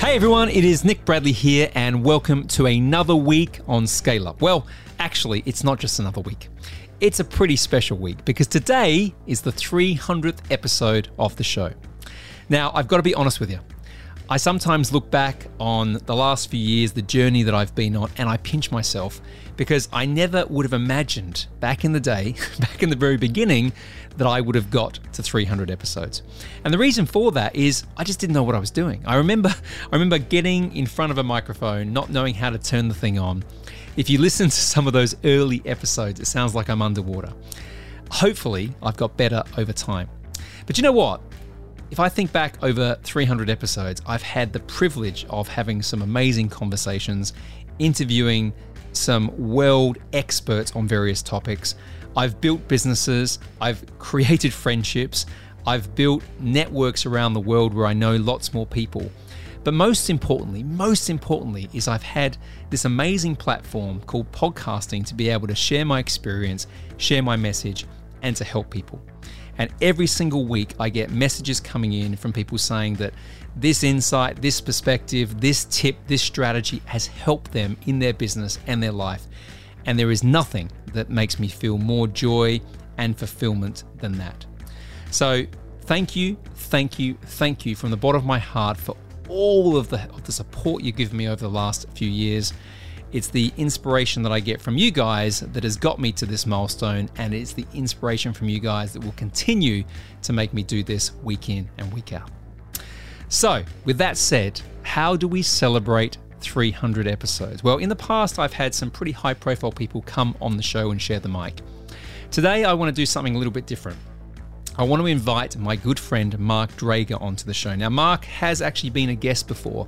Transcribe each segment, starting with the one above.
Hey everyone, it is Nick Bradley here, and welcome to another week on Scale Up. Well, actually, it's not just another week. It's a pretty special week because today is the 300th episode of the show. Now, I've got to be honest with you. I sometimes look back on the last few years, the journey that I've been on, and I pinch myself because I never would have imagined back in the day, back in the very beginning, that I would have got to 300 episodes. And the reason for that is I just didn't know what I was doing. I remember I remember getting in front of a microphone, not knowing how to turn the thing on. If you listen to some of those early episodes, it sounds like I'm underwater. Hopefully, I've got better over time. But you know what? If I think back over 300 episodes, I've had the privilege of having some amazing conversations, interviewing some world experts on various topics. I've built businesses, I've created friendships, I've built networks around the world where I know lots more people. But most importantly, most importantly, is I've had this amazing platform called podcasting to be able to share my experience, share my message, and to help people. And every single week, I get messages coming in from people saying that this insight, this perspective, this tip, this strategy has helped them in their business and their life. And there is nothing that makes me feel more joy and fulfillment than that. So, thank you, thank you, thank you from the bottom of my heart for all of the, of the support you give me over the last few years. It's the inspiration that I get from you guys that has got me to this milestone, and it's the inspiration from you guys that will continue to make me do this week in and week out. So, with that said, how do we celebrate 300 episodes? Well, in the past, I've had some pretty high profile people come on the show and share the mic. Today, I want to do something a little bit different. I want to invite my good friend Mark Drager onto the show. Now, Mark has actually been a guest before,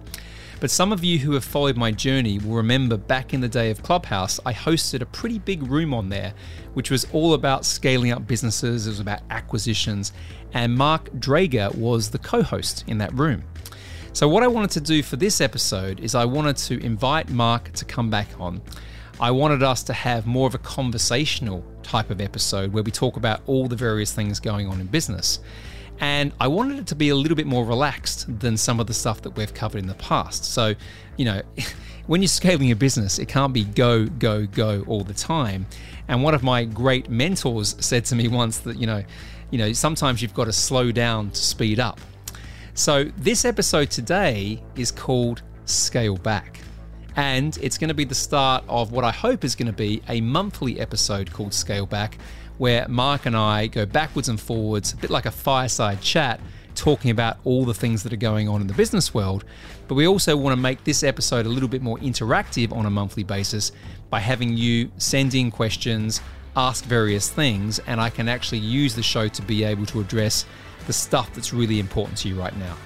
but some of you who have followed my journey will remember back in the day of Clubhouse, I hosted a pretty big room on there, which was all about scaling up businesses, it was about acquisitions, and Mark Drager was the co host in that room. So, what I wanted to do for this episode is I wanted to invite Mark to come back on. I wanted us to have more of a conversational type of episode where we talk about all the various things going on in business. And I wanted it to be a little bit more relaxed than some of the stuff that we've covered in the past. So, you know, when you're scaling a business, it can't be go, go, go all the time. And one of my great mentors said to me once that, you know, you know, sometimes you've got to slow down to speed up. So, this episode today is called Scale Back. And it's going to be the start of what I hope is going to be a monthly episode called Scale Back, where Mark and I go backwards and forwards, a bit like a fireside chat, talking about all the things that are going on in the business world. But we also want to make this episode a little bit more interactive on a monthly basis by having you send in questions, ask various things, and I can actually use the show to be able to address the stuff that's really important to you right now.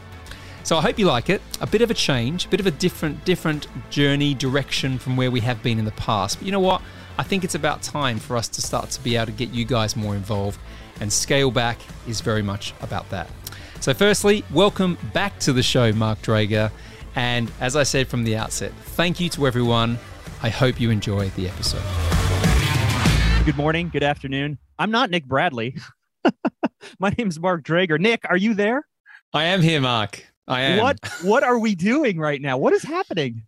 So I hope you like it. A bit of a change, a bit of a different different journey direction from where we have been in the past. But you know what? I think it's about time for us to start to be able to get you guys more involved, and Scale Back is very much about that. So, firstly, welcome back to the show, Mark Drager. And as I said from the outset, thank you to everyone. I hope you enjoy the episode. Good morning, good afternoon. I'm not Nick Bradley. My name is Mark Drager. Nick, are you there? I am here, Mark. I am. What what are we doing right now? What is happening?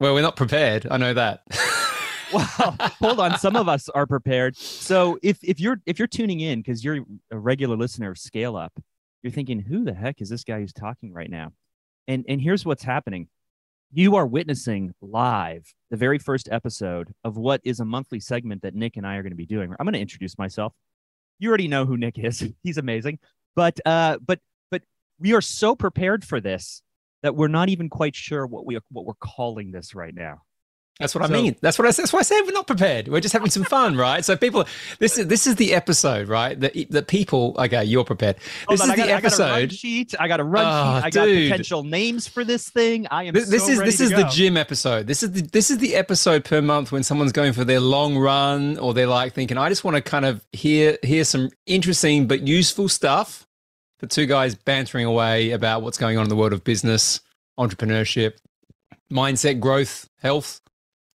Well, we're not prepared. I know that. well, hold on. Some of us are prepared. So if if you're if you're tuning in because you're a regular listener of Scale Up, you're thinking, who the heck is this guy who's talking right now? And and here's what's happening. You are witnessing live the very first episode of what is a monthly segment that Nick and I are going to be doing. I'm going to introduce myself. You already know who Nick is. He's amazing. But uh but but we are so prepared for this that we're not even quite sure what we what we're calling this right now. That's what so, I mean. That's what I. That's why I say we're not prepared. We're just having some fun, right? So people, this is this is the episode, right? That the people. Okay, you're prepared. This on, is got, the episode. I got a run sheet. I got a run oh, sheet. I got dude. potential names for this thing. I am. This, this so is this is go. the gym episode. This is the this is the episode per month when someone's going for their long run or they're like thinking, I just want to kind of hear hear some interesting but useful stuff. The two guys bantering away about what's going on in the world of business, entrepreneurship, mindset, growth, health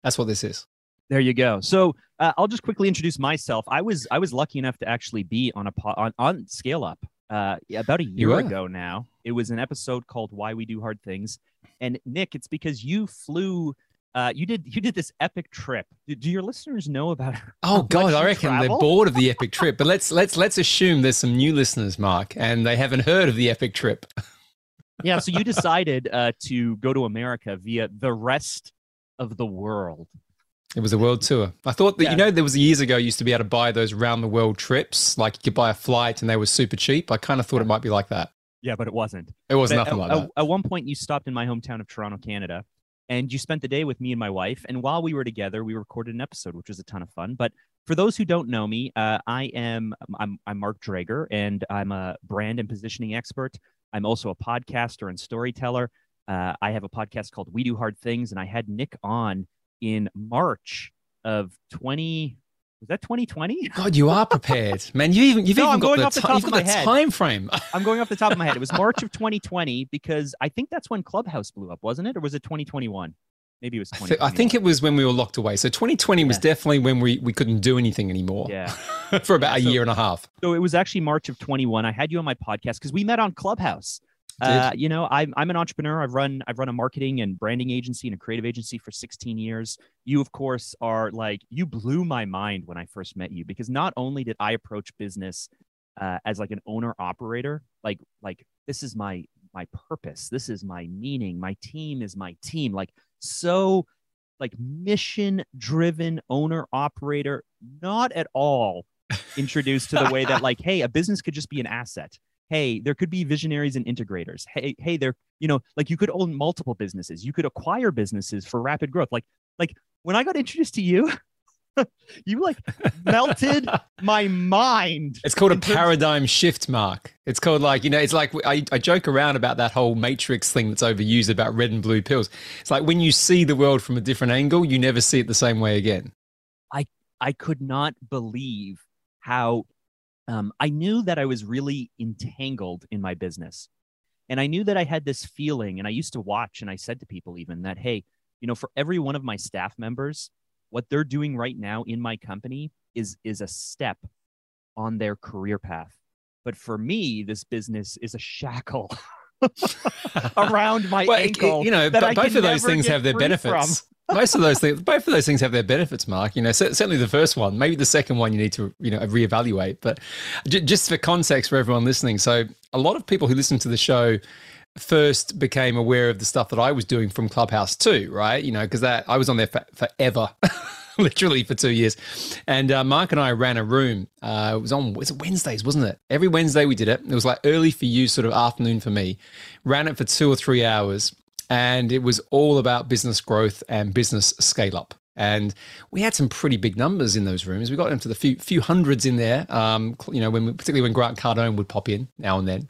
that's what this is. There you go. So uh, I'll just quickly introduce myself. I was I was lucky enough to actually be on a on, on Scale Up uh, about a year ago now. It was an episode called "Why We Do Hard Things," And Nick, it's because you flew. Uh, you did you did this epic trip. Do, your listeners know about? Oh God, I reckon travel? they're bored of the epic trip. But let's let's let's assume there's some new listeners, Mark, and they haven't heard of the epic trip. Yeah, so you decided uh, to go to America via the rest of the world. It was a world tour. I thought that Yeah. you know there was years ago you used to be able to buy those round the world trips, like you could buy a flight and they were super cheap. I kind of thought it might be like that. Yeah, but it wasn't. It was But nothing at, like that. At one point, you stopped in my hometown of Toronto, Canada, and you spent the day with me and my wife. And while we were together, we recorded an episode, which was a ton of fun. But for those who don't know me, uh, I am I'm, I'm Mark Drager, and I'm a brand and positioning expert. I'm also a podcaster and storyteller. Uh, I have a podcast called We Do Hard Things, and I had Nick on in March of 20. Was that 2020? God, you are prepared, man. You even you've No, even I'm got the, off the top got my the head. time frame. I'm going off the top of my head. It was March of 2020 because I think that's when Clubhouse blew up, wasn't it? Or was it 2021? Maybe it was I, 2021. I think it was when we were locked away. So 2020 was definitely when we, we couldn't do anything anymore Yeah. for about Yeah, a year and a half. So it was actually March of 21. I had you on my podcast because we met on Clubhouse. Uh, you know, I'm I'm an entrepreneur. I've run I've run a marketing and branding agency and a creative agency for 16 years. You, of course, are like you blew my mind when I first met you because not only did I approach business uh, as like an owner operator, like like this is my my purpose, this is my meaning, my team is my team, like so like mission driven owner operator, not at all introduced to the way that like hey a business could just be an asset hey there could be visionaries and integrators hey hey there you know like you could own multiple businesses you could acquire businesses for rapid growth like like when i got introduced to you you like melted my mind It's called a paradigm shift, Mark. It's called like, you know, it's like I, I joke around about that whole matrix thing that's overused about red and blue pills. It's like when you see the world from a different angle, you never see it the same way again. I I could not believe how um, I knew that I was really entangled in my business. And I knew that I had this feeling, and I used to watch, and I said to people even that, hey, you know, for every one of my staff members, what they're doing right now in my company is is a step on their career path. But for me, this business is a shackle around my Well, ankle. you know, but both of those things have their benefits. Most of those things, both of those things have their benefits, Mark. You know, certainly the first one, maybe the second one, you need to, you know, reevaluate. But j- just for context for everyone listening, so a lot of people who listen to the show first became aware of the stuff that I was doing from Clubhouse too, right? You know, because that I was on there for, forever. Literally for two years, and uh, Mark and I ran a room. Uh, it was on it Wednesdays, wasn't it? Every Wednesday we did it. It was like early for you, sort of afternoon for me. Ran it for two or three hours, and it was all about business growth and business scale up. And we had some pretty big numbers in those rooms. We got into the few few hundreds in there. Um, you know, when particularly when Grant Cardone would pop in now and then.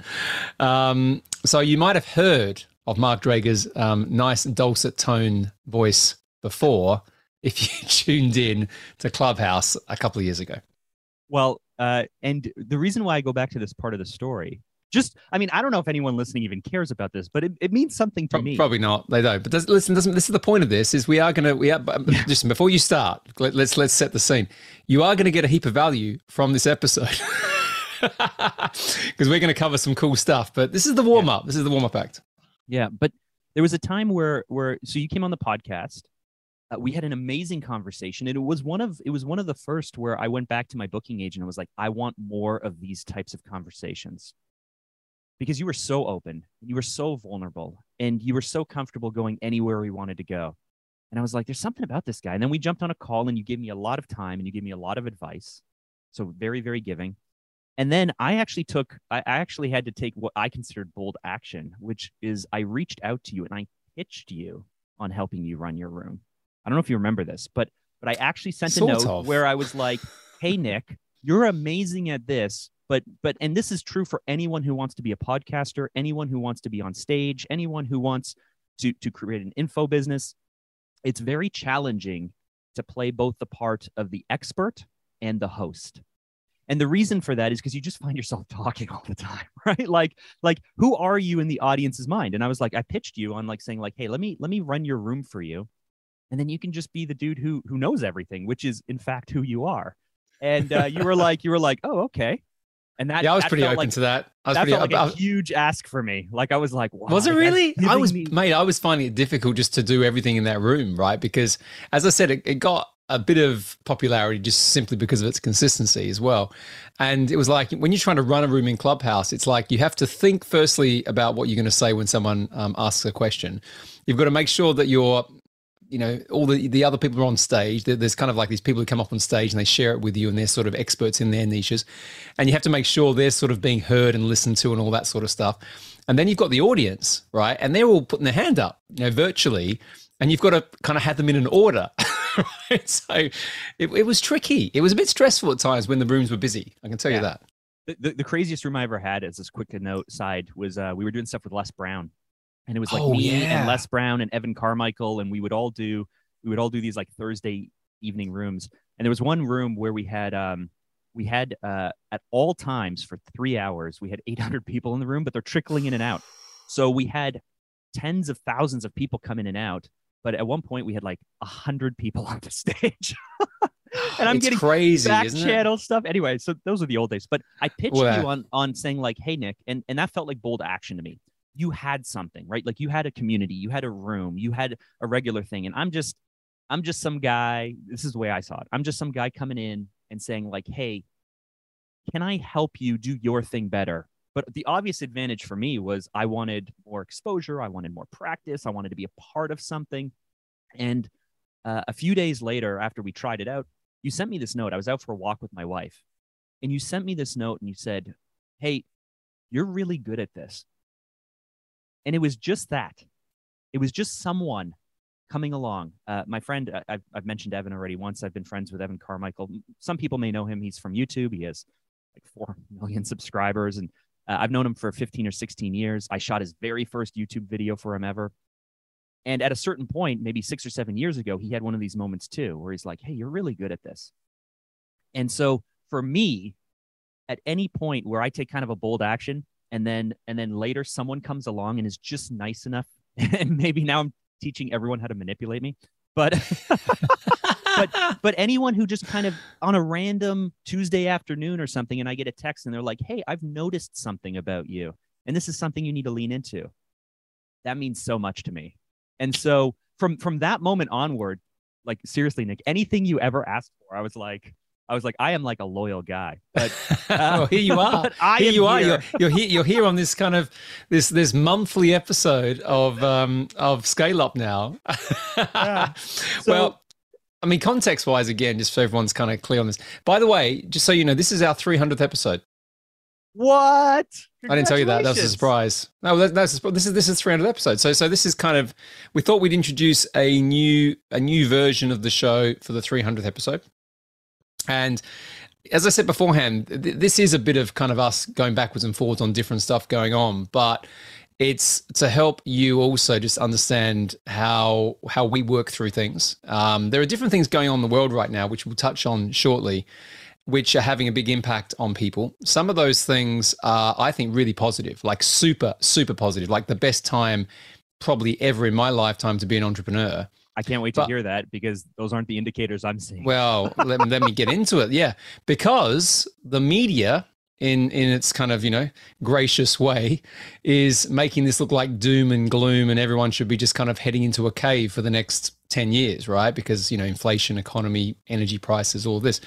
Um, so you might have heard of Mark Drager's um, nice dulcet tone voice before if you tuned in to Clubhouse a couple of years ago. Well, uh, and the reason why I go back to this part of the story, just, I mean, I don't know if anyone listening even cares about this, but it, it means something to me. Probably not. They don't. But does, listen, doesn't, this is the point of this: is we are going to. We are. Listen, before you start, let, let's let's set the scene. You are going to get a heap of value from this episode because we're going to cover some cool stuff. But this is the warm up. This is the warm up act. Yeah, but there was a time where, where, so you came on the podcast. Uh, we had an amazing conversation, and it was one of, it was one of the first where I went back to my booking agent and was like, I want more of these types of conversations, because you were so open, you were so vulnerable, and you were so comfortable going anywhere we wanted to go. And I was like, there's something about this guy. And then we jumped on a call, and you gave me a lot of time, and you gave me a lot of advice. So very, very giving. And then I actually took, I I actually had to take what I considered bold action, which is I reached out to you and I pitched you on helping you run your room. I don't know if you remember this, but but I actually sent a note of. where I was like, "Hey Nick, you're amazing at this, but but and this is true for anyone who wants to be a podcaster, anyone who wants to be on stage, anyone who wants to to create an info business. It's very challenging to play both the part of the expert and the host." And the reason for that is because you just find yourself talking all the time, right? Like, like who are you in the audience's mind? And I was like, I pitched you on like saying like, hey, let me let me run your room for you, and then you can just be the dude who who knows everything, which is in fact who you are. And uh, you were like, you were like, oh, okay. And that yeah, I was pretty open like, to that. I was that pretty. felt like I- a huge ask for me. Like I was like, wow, Was it really? I was, me- mate. I was finding it difficult just to do everything in that room, right? Because, as I said, it, it got a bit of popularity just simply because of its consistency as well. And it was like when you're trying to run a room in Clubhouse, it's like you have to think firstly about what you're going to say when someone um, asks a question. You've got to make sure that you're you know all the the other people are on stage. There's kind of like these people who come up on stage and they share it with you and they're sort of experts in their niches. And you have to make sure they're sort of being heard and listened to and all that sort of stuff. And then you've got the audience right? And they're all putting their hand up you know virtually. And you've got to kind of have them in an order right? So it, it was tricky. It was a bit stressful at times when the rooms were busy. I can tell you that. The, the, the craziest room I ever had, as this quick note side, was uh, we were doing stuff with Les Brown, and it was like Oh, me yeah. and Les Brown and Evan Carmichael, and we would all do we would all do these like Thursday evening rooms. And there was one room where we had um we had uh at all times for three hours we had 800 people in the room, but they're trickling in and out. So we had tens of thousands of people come in and out. But at one point we had like a hundred people on the stage. and I'm it's getting crazy back isn't it channel stuff. Anyway, so those are the old days. But I pitched Well, you on on saying like, "Hey Nick," and and that felt like bold action to me. You had something, right? Like you had a community, you had a room, you had a regular thing, and I'm just, I'm just some guy. This is the way I saw it. I'm just some guy coming in and saying like, "Hey, can I help you do your thing better?" But the obvious advantage for me was I wanted more exposure, I wanted more practice, I wanted to be a part of something, and uh, a few days later, after we tried it out, you sent me this note. I was out for a walk with my wife, and you sent me this note and you said, Hey, you're really good at this. And it was just that. It was just someone coming along. Uh, my friend, uh, I've, I've mentioned Evan already once. I've been friends with Evan Carmichael. Some people may know him. He's from YouTube. He has like 4 million subscribers. And uh, I've known him for 15 or 16 years. I shot his very first YouTube video for him ever. And at a certain point, maybe six or seven years ago, he had one of these moments too, where he's like, Hey, you're really good at this. And so for me, at any point where I take kind of a bold action and then and then later someone comes along and is just nice enough, and maybe now I'm teaching everyone how to manipulate me. But but but anyone who just kind of on a random Tuesday afternoon or something, and I get a text and they're like, Hey, I've noticed something about you, and this is something you need to lean into. That means so much to me. And so from from that moment onward, like seriously, Nick, anything you ever asked for, I was like, I was like, I am like a loyal guy. But well, here you are. Here you are. here. You're, you're here. You're here on this kind of this this monthly episode of um of Scale Up now. Yeah. well, I mean, context wise, again, just so everyone's kind of clear on this. By the way, just so you know, this is our 300th episode. What? I didn't tell you that. That was a surprise. No, that, that's a, this is this is 300 episodes. So so this is kind of we thought we'd introduce a new a new version of the show for the 300th episode. And as I said beforehand, th- this is a bit of kind of us going backwards and forwards on different stuff going on, but it's to help you also just understand how how we work through things. Um, there are different things going on in the world right now, which we'll touch on shortly, which are having a big impact on people. Some of those things are, I think, really positive, like super super positive, like the best time probably ever in my lifetime to be an entrepreneur. I can't wait to But- hear that because those aren't the indicators I'm seeing. Well, let, me- let me get into it. Yeah, because the media, in in its kind of you know gracious way, is making this look like doom and gloom, and everyone should be just kind of heading into a cave for the next ten years, right? Because you know inflation, economy, energy prices, all this.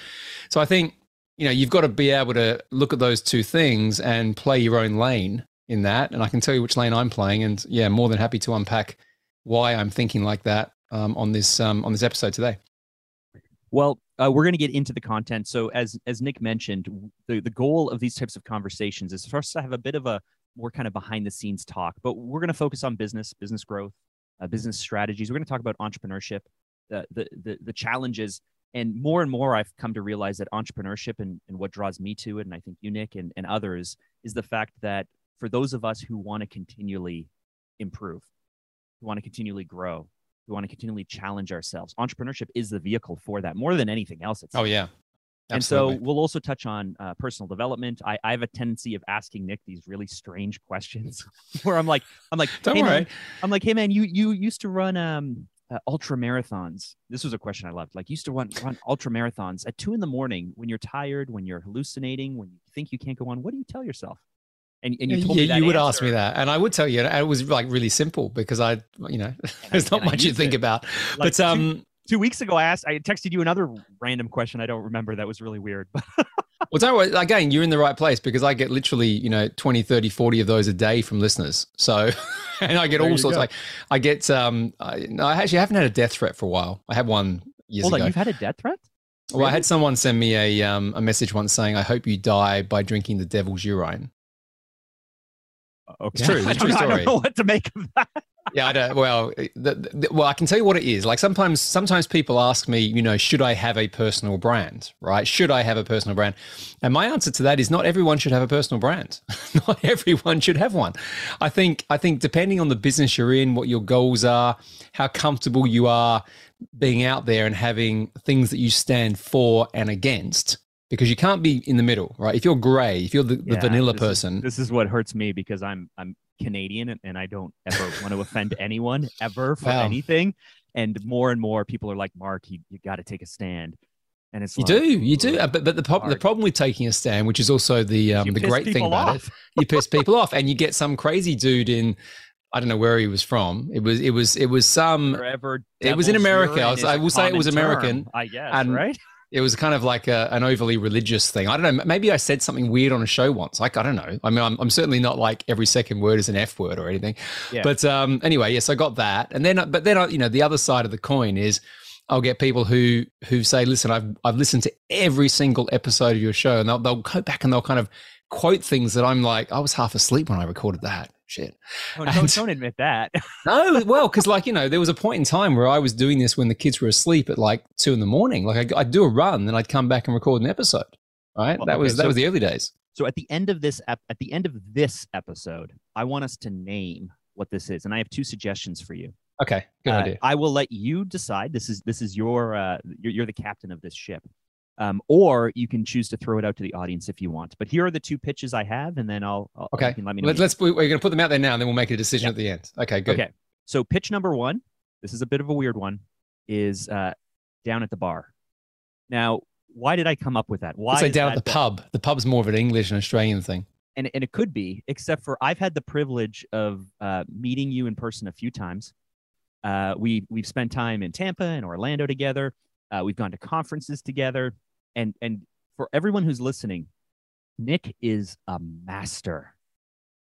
So I think you know you've got to be able to look at those two things and play your own lane in that. And I can tell you which lane I'm playing, and yeah, more than happy to unpack why I'm thinking like that um, on this um, on this episode today. Well, uh, we're going to get into the content. So, as as Nick mentioned, the the goal of these types of conversations is for us to have a bit of a more kind of behind the scenes talk. But we're going to focus on business, business growth, uh, business strategies. We're going to talk about entrepreneurship, the, the the the challenges, and more and more, I've come to realize that entrepreneurship and and what draws me to it, and I think you, Nick, and and others, is the fact that for those of us who want to continually improve, who want to continually grow, who want to continually challenge ourselves. Entrepreneurship is the vehicle for that more than anything else. It's Oh yeah. and so we'll also touch on uh, personal development. I, I have a tendency of asking Nick these really strange questions where I'm like, I'm like, Don't hey, worry. Man, I'm like, hey man, you you used to run um uh, ultra marathons. This was a question I loved. Like, you used to run run ultra marathons at two in the morning when you're tired, when you're hallucinating, when you think you can't go on. What do you tell yourself? And, and you told yeah, me that you would answer. ask me that, and I would tell you. And it was like really simple because I, you know, there's not much you think it. about. Like, but um, two weeks ago, I asked, I texted you another random question. I don't remember. That was really weird. Well, you what, again, you're in the right place because I get literally, you know, 20, 30, 40 of those a day from listeners. So, and I get There all sorts. go. Like, I get, um, I, no, I actually haven't had a death threat for a while. I had one years hold ago. on, you've had a death threat? well, I had someone send me a, um, a message once saying, I hope you die by drinking the devil's urine. Okay. It's true, it's true know- I don't know what to make of that. Yeah, I don't. Well, the, the, well, I can tell you what it is. Like sometimes, sometimes people ask me, you know, should I have a personal brand? Right? Should I have a personal brand? And my answer to that is not everyone should have a personal brand. not everyone should have one. I think. I think depending on the business you're in, what your goals are, how comfortable you are being out there and having things that you stand for and against. Because you can't be in the middle, right? If you're grey, if you're the, the vanilla this is- person, this is what hurts me because I'm I'm Canadian and, and I don't ever want to offend anyone ever for Wow. anything. And more and more people are like, Mark, you, you got to take a stand. And it's You like, do, you do. But but the, prob- the problem with taking a stand, which is also the um, the great thing about off. it, you piss people off, and you get some crazy dude in. I don't know where he was from. It was it was it was some. It was in America. I was- is I will say it was American, term, I guess, and right? It was kind of like a, an overly religious thing. I don't know. Maybe I said something weird on a show once. Like I don't know. I mean, I'm, I'm certainly not like every second word is an f word or anything. Yeah. But um, anyway, yes, I got that, and then but then I- you know the other side of the coin is I'll get people who who say, "Listen, I've I've listened to every single episode of your show," and they'll they'll go back and they'll kind of quote things that I'm like, I was half asleep when I recorded that. Shit. Oh, and- don't, don't admit that. No, well, because like you know, there was a point in time where I was doing this when the kids were asleep at like two in the morning. Like I, I'd do a run, and I'd come back and record an episode. Right? Well, that okay, was that so- was the early days. So at the end of this ep- at the end of this episode, I want us to name what this is, and I have two suggestions for you. Okay, good Uh, idea. I will let you decide. This is this is your uh, you're, you're the captain of this ship, um, or you can choose to throw it out to the audience if you want. But here are the two pitches I have, and then I'll, I'll Okay, let me know. Let, what you us we're going to put them out there now, and then we'll make a decision Yeah. at the end. Okay, good. Okay. So pitch number one, this is a bit of a weird one, is uh, down at the bar. Now, why did I come up with that? Why Let's say down at the pub. The pub's more of an English and Australian thing. and and it could be, except for I've had the privilege of uh, meeting you in person a few times. Uh, we we've spent time in Tampa and Orlando together. Uh, we've gone to conferences together, and and for everyone who's listening, Nick is a master,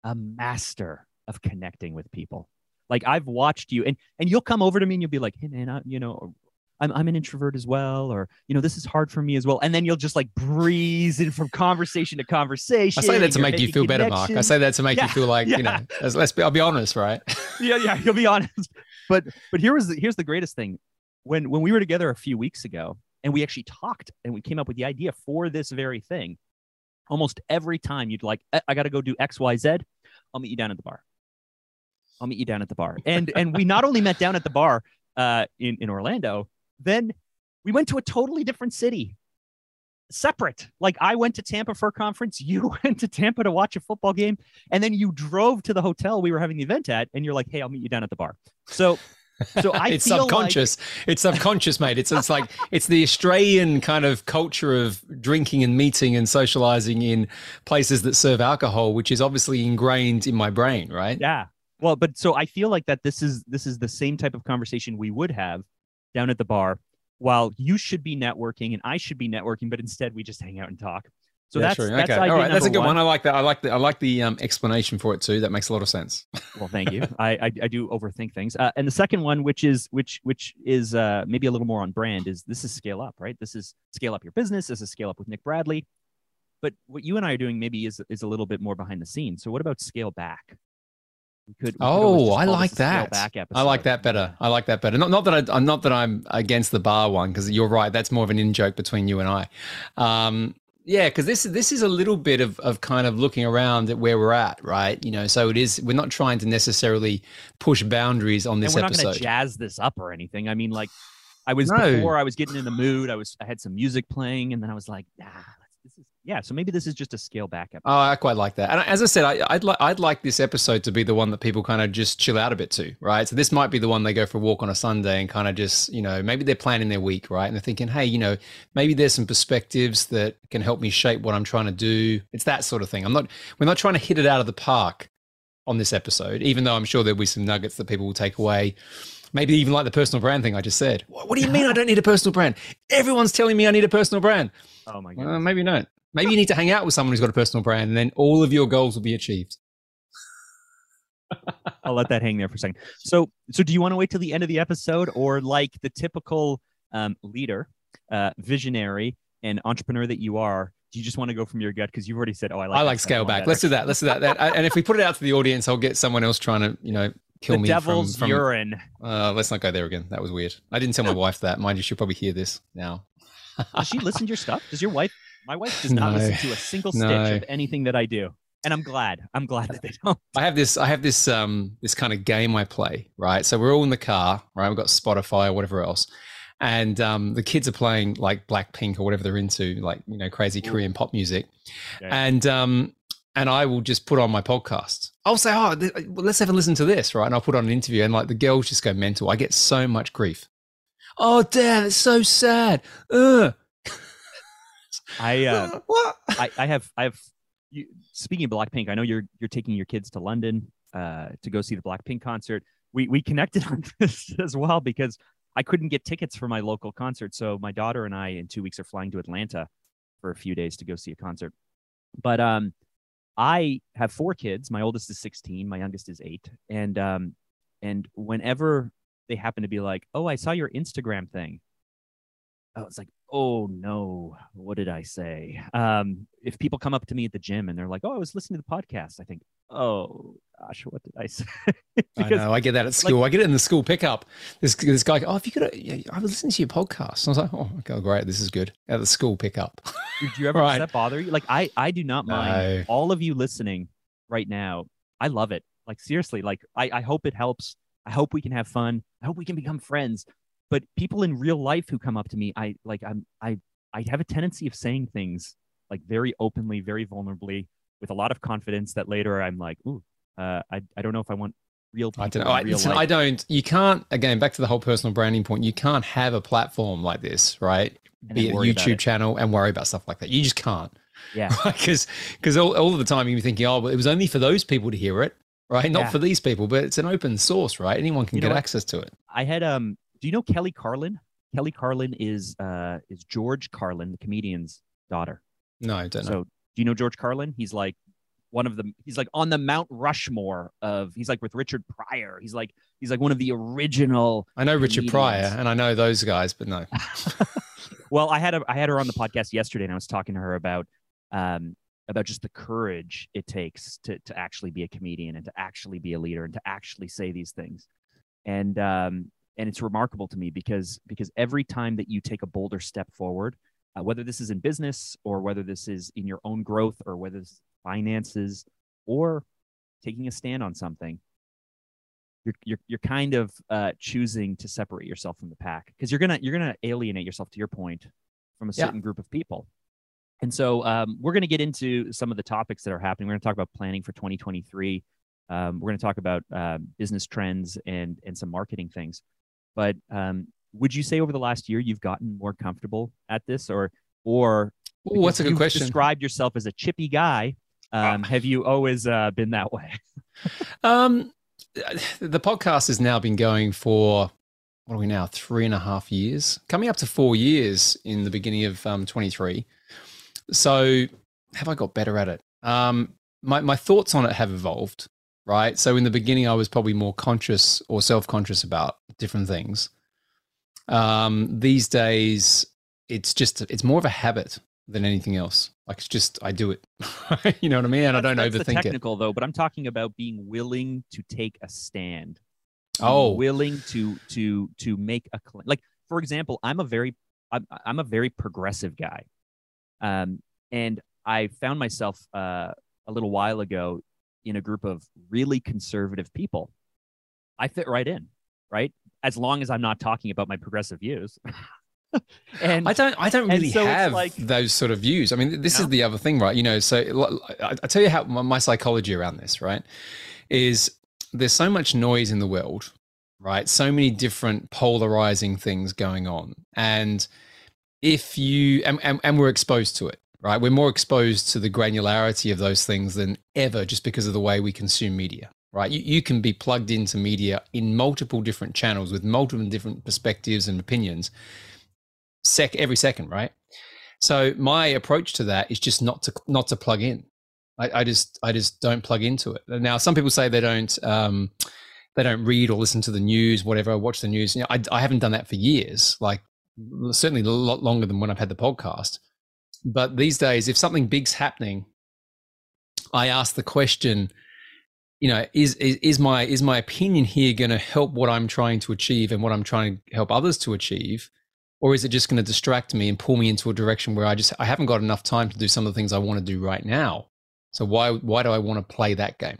a master of connecting with people. Like I've watched you, and and you'll come over to me and you'll be like, "Hey man, I, you know, I'm I'm an introvert as well, or you know, this is hard for me as well." And then you'll just like breeze in from conversation to conversation. I say that to make you feel better, Mark. I say that to make Yeah, you feel like you know. Let's, let's be. I'll be honest, right? yeah, yeah, you'll be honest. But but here was the, here's the greatest thing. When when we were together a few weeks ago and we actually talked and we came up with the idea for this very thing, almost every time you'd like, "Eh, I got to go do X, Y, Z. I'll meet you down at the bar. I'll meet you down at the bar. And and we not only met down at the bar uh, in in Orlando, then we went to a totally different city. Separate. Like I went to Tampa for a conference, you went to Tampa to watch a football game, and then you drove to the hotel we were having the event at, and you're like, "Hey, I'll meet you down at the bar." So, so I it's feel like- subconscious. It's subconscious, mate. It's it's like it's the Australian kind of culture of drinking and meeting and socializing in places that serve alcohol, which is obviously ingrained in my brain, right? yeah. Well, but so I feel like that this is this is the same type of conversation we would have down at the bar, while you should be networking and I should be networking, but instead we just hang out and talk. So Yeah, that's true. that's okay. All right. That's a good one. I like that. I like the I like the um, explanation for it too. That makes a lot of sense. Well, thank you. I, I I do overthink things. Uh, and the second one, which is which which is uh, maybe a little more on brand, is this is scale up, right? This is scale up your business. This is scale up with Nick Bradley. But what you and I are doing maybe is is a little bit more behind the scenes. So what about scale back? We could. we Oh, I like this a scale that. I like that better. I like that better. Not not that I, I'm not that I'm against the bar one because you're right. That's more of an in joke between you and I. Um, yeah, because this this is a little bit of of kind of looking around at where we're at, right? You know, so it is. We're not trying to necessarily push boundaries on And this we're not going to jazz this up or anything. I mean, like, I was No. before I was getting in the mood. I was I had some music playing, and then I was like, nah, let's, this is yeah, so maybe this is just a scale back oh, episode. Oh, I quite like that. And as I said, I, would like I'd like this episode to be the one that people kind of just chill out a bit to, right? So this might be the one they go for a walk on a Sunday and kind of just, you know, maybe they're planning their week, right? And they're thinking, hey, you know, maybe there's some perspectives that can help me shape what I'm trying to do. It's that sort of thing. I'm not. We're not trying to hit it out of the park on this episode, even though I'm sure there'll be some nuggets that people will take away. Maybe even like the personal brand thing I just said. What, what do you mean I don't need a personal brand? Everyone's telling me I need a personal brand. Oh my god. Well, maybe not. Maybe you need to hang out with someone who's got a personal brand, and then all of your goals will be achieved. I'll let that hang there for a second. So, so do you want to wait till the end of the episode, or like the typical um, leader, uh, visionary, and entrepreneur that you are? Do you just want to go from your gut because you've already said, "Oh, I like." I like scale back. Let's do that. Let's do that. that. and if we put it out to the audience, I'll get someone else trying to, you know, kill the me. Devil's from, from, urine. Uh, let's not go there again. That was weird. I didn't tell my wife that. Mind you, she'll probably hear this now. Does she listen to your stuff? Does your wife my wife does not no, listen to a single stitch no. of anything that I do. And I'm glad. I'm glad that they don't. I have this I have this um this kind of game I play, right? So we're all in the car, right? We've got Spotify or whatever else. And um, the kids are playing like Blackpink or whatever they're into, like you know, crazy Ooh. Korean pop music. And um, and I will just put on my podcast. I'll say, "Oh, th- let's have a listen to this," right? And I'll put on an interview, and like the girls just go mental. I get so much grief. Oh, damn! It's so sad. Ugh. I uh, what? I, I have I have. You, speaking of Blackpink, I know you're you're taking your kids to London uh, to go see the Blackpink concert. We we connected on this as well because I couldn't get tickets for my local concert, so my daughter and I in two weeks are flying to Atlanta for a few days to go see a concert. But um, I have four kids. My oldest is 16, my youngest is eight, and um, and whenever they happen to be like, "Oh, I saw your Instagram thing," I was like, oh no, what did I say? Um, if people come up to me at the gym and they're like, oh, I was listening to the podcast, I think, oh gosh, what did I say? because, I know, I get that at school. Like, I get it in the school pickup. This this guy, oh, if you could, I was listening to your podcast. I was like, oh, okay, great, this is good. At the school pickup. do you ever right. that bother you? Like, I I do not mind no. all of you listening right now. I love it. Like seriously, like I I hope it helps. I hope we can have fun. I hope we can become friends but people in real life who come up to me, I like I'm I I have a tendency of saying things like very openly, very vulnerably, with a lot of confidence that later I'm like, ooh, uh, I I don't know if I want real people. I don't know. I, listen, I don't. You can't. Again, back to the whole personal branding point. You can't have a platform like this, right? Be a YouTube channel and worry about stuff like that. You just can't. Yeah. Because because all, all of the time you're thinking, oh, well, it was only for those people to hear it, right? Not yeah. for these people, but it's an open source, right? Anyone can you get access to it. I had um do you know Kelly Carlin? Kelly Carlin is uh is George Carlin, the comedian's daughter. No, I don't know. So do you know George Carlin? He's like one of the he's like on the Mount Rushmore of he's like with Richard Pryor. He's like he's like one of the original I know Richard comedians. Pryor and I know those guys, but no. well, I had a, I had her on the podcast yesterday and I was talking to her about um about just the courage it takes to to actually be a comedian and to actually be a leader and to actually say these things. And um and it's remarkable to me because because every time that you take a bolder step forward uh, whether this is in business or whether this is in your own growth or whether it's finances or taking a stand on something you're you're, you're kind of uh, choosing to separate yourself from the pack because you're gonna you're gonna alienate yourself to your point from a certain yeah. group of people. And so um, we're going to get into some of the topics that are happening. We're going to talk about planning for 2023 um, we're going to talk about uh, business trends and and some marketing things but um, would you say over the last year you've gotten more comfortable at this, or or Ooh, what's a good question? Described yourself as a chippy guy. Um, Have you always uh, been that way? um, the podcast has now been going for what are we now three and a half years, coming up to four years in the beginning of um, 23. So have I got better at it? Um, my my thoughts on it have evolved right? So in the beginning, I was probably more conscious or self conscious about different things. Um, these days, it's just it's more of a habit than anything else. Like it's just I do it. you know what I mean? And that's, I don't that's overthink the technical, it. though. But I'm talking about being willing to take a stand. Oh, willing to to to make a claim. Like for example, I'm a very I'm, I'm a very progressive guy, um, and I found myself uh, a little while ago in a group of really conservative people, I fit right in, right? As long as I'm not talking about my progressive views. and I don't. I don't really so have like- those sort of views. I mean, this No? is the other thing, right? You know, so I tell you how my, my psychology around this, right, is there's so much noise in the world, right? So many different polarizing things going on, and if you and, and, and we're exposed to it, right? We're more exposed to the granularity of those things than ever, just because of the way we consume media. Right, you, you can be plugged into media in multiple different channels with multiple different perspectives and opinions, sec every second, right? So my approach to that is just not to not to plug in. I, I just I just don't plug into it. Now some people say they don't um, they don't read or listen to the news, whatever. Watch the news. You know, I, I haven't done that for years. Like certainly a lot longer than when I've had the podcast. But these days, if something big's happening, I ask the question you know is, is is my is my opinion here going to help what i'm trying to achieve and what i'm trying to help others to achieve? Or is it just going to distract me and pull me into a direction where i just i haven't got enough time to do some of the things i want to do right now? So why why do i want to play that game?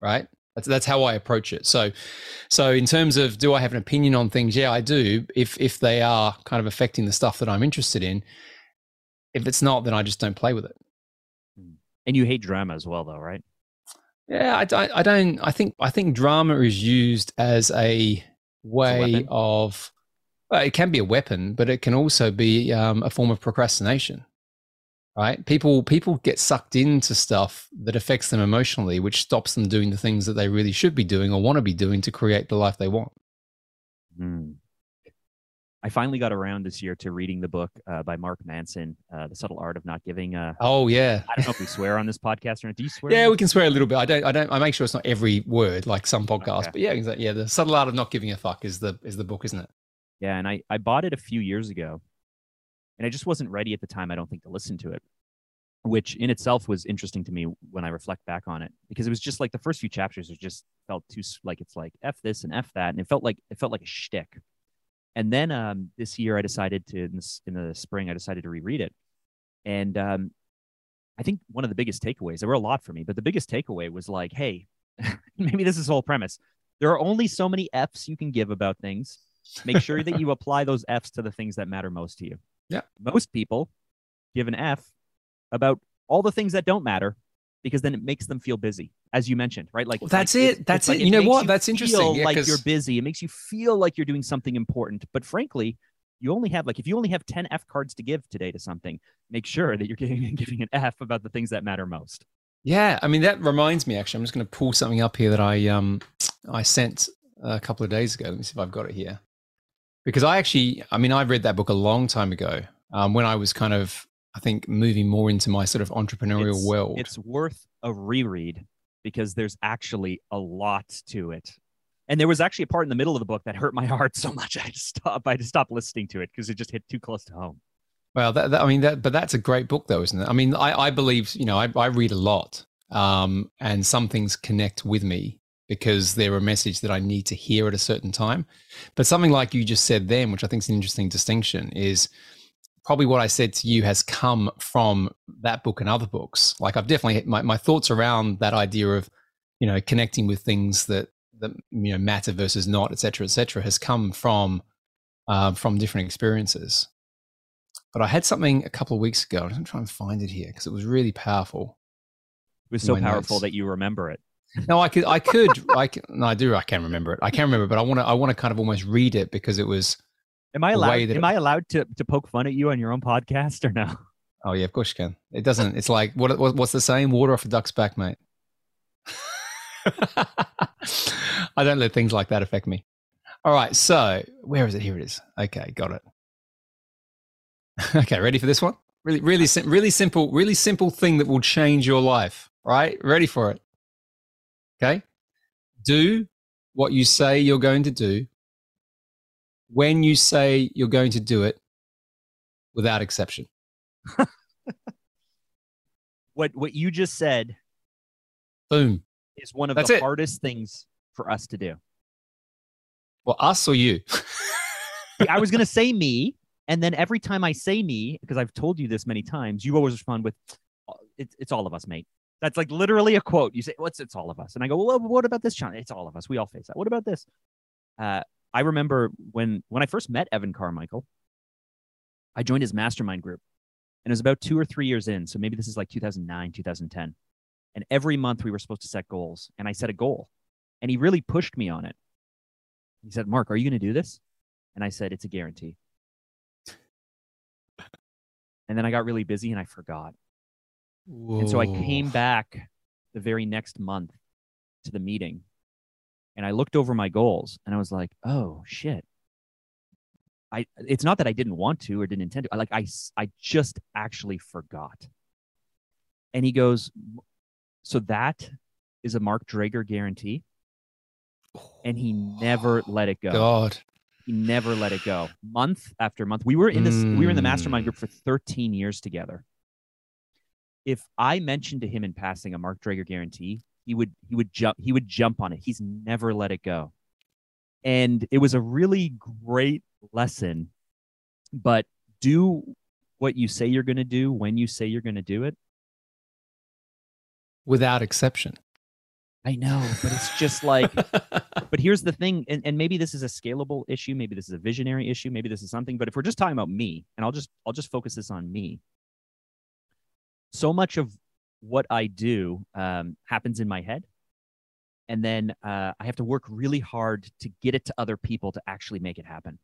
Right? That's that's how i approach it. So so in terms of do i have an opinion on things? Yeah i do if if they are kind of affecting the stuff that i'm interested in if it's not then i just don't play with it and you hate drama as well, though, right? Yeah, I, I, I don't. I think I think drama is used as a way weapon? of. Well, it can be a weapon, but it can also be um, a form of procrastination. Right? People people get sucked into stuff that affects them emotionally, which stops them doing the things that they really should be doing or want to be doing to create the life they want. Hmm. I finally got around this year to reading the book uh, by Mark Manson, uh, "The Subtle Art of Not Giving." Uh, Oh yeah, I don't know if we swear on this podcast or not. Do you swear? yeah. We can swear a little bit. I don't. I don't. I make sure it's not every word like some podcasts, Okay. but yeah, exactly. Yeah, the subtle art of not giving a fuck is the is the book, isn't it? Yeah, and I, I bought it a few years ago, and I just wasn't ready at the time, I don't think, to listen to it, which in itself was interesting to me when I reflect back on it, because it was just like the first few chapters it just felt too like it's like f this and f that, and it felt like it felt like a shtick. And then um, this year, I decided to in the, in the spring, I decided to reread it, and um, I think one of the biggest takeaways there were a lot for me, but the biggest takeaway was like, hey, maybe this is the whole premise. There are only so many f's you can give about things make sure that you apply those F's to the things that matter most to you. Yeah. Most people give an F about all the things that don't matter because then it makes them feel busy, as you mentioned, right? Like Well, that's like, it. it's- it's That's like it. You know what? That's feel interesting. Yeah, like 'cause- you're busy. It makes you feel like you're doing something important. But frankly, you only have like if you only have 10 F cards to give today to something, make sure that you're giving, giving an F about the things that matter most. Yeah, I mean that reminds me. Actually, I'm just going to pull something up here that I um I sent a couple of days ago. Let me see if I've got it here. Because I actually, I mean, I read that book a long time ago um, when I was kind of, I think, moving more into my sort of entrepreneurial It's- world. It's worth a reread because there's actually a lot to it. And there was actually a part in the middle of the book that hurt my heart so much I had to stop. I had to stop listening to it because it just hit too close to home. Well, that, that, I mean, that, but that's a great book, though, isn't it? I mean, I, I believe, you know, I, I read a lot, um, and some things connect with me because they're a message that I need to hear at a certain time. But something like you just said then, which I think is an interesting distinction, is probably what I said to you has come from that book and other books. Like I've definitely my, my thoughts around that idea of, you know, connecting with things that that you know matter versus not, et cetera, et cetera, has come from uh, from different experiences. But I had something a couple of weeks ago. I'm going to try and find it here because it was really powerful. It was so powerful notes. that you remember it. No, I could, I could, I can, no, I do. I can remember it. I can remember, it, but I want to, I want to kind of almost read it because it was. Am I allowed? Am I allowed to, to poke fun at you on your own podcast or no? Oh yeah, of course you can. It doesn't. It's like what, what what's the saying? Water off a duck's back, mate. I don't let things like that affect me. All right, so where is it? Here it is. Okay, got it. okay, ready for this one? Really, really, sim- really simple, really simple thing that will change your life. Right? Ready for it? Okay. Do what you say you're going to do when you say you're going to do it, without exception. What what you just said Boom. is one of That's the it. hardest things for us to do. Well, us or you? I was gonna say me, and then every time I say me, because I've told you this many times, you always respond with, "Oh, "It's it's all of us, mate." That's like literally a quote. You say, "What's it's all of us?" And I go, "Well, what about this, John? It's all of us. We all face that. What about this?" Uh, I remember when when I first met Evan Carmichael, I joined his mastermind group. And it was about two or three years in. So maybe this is like 2009, 2010. And every month we were supposed to set goals. And I set a goal. And he really pushed me on it. He said, Mark, are you going to do this? And I said, it's a guarantee. and then I got really busy and I forgot. Whoa. And so I came back the very next month to the meeting and I looked over my goals and I was like, oh shit. I it's not that I didn't want to or didn't intend to. I like I I just actually forgot. And he goes, so that is a Mark Drager guarantee. And he never let it go. God. He never let it go. Month after month. We were in this we were in the mastermind Mm. group for 13 years together. If I mentioned to him in passing a Mark Drager guarantee, he would he would jump he would jump on it. He's never let it go. And it was a really great lesson. But do what you say you're going to do when you say you're going to do it. Without exception. I know, but it's just like but here's the thing and, and maybe this is a scalable issue maybe this is a visionary issue maybe this is something but if we're just talking about me and i'll just i'll just focus this on me so much of what i do um, happens in my head and then uh, i have to work really hard to get it to other people to actually make it happen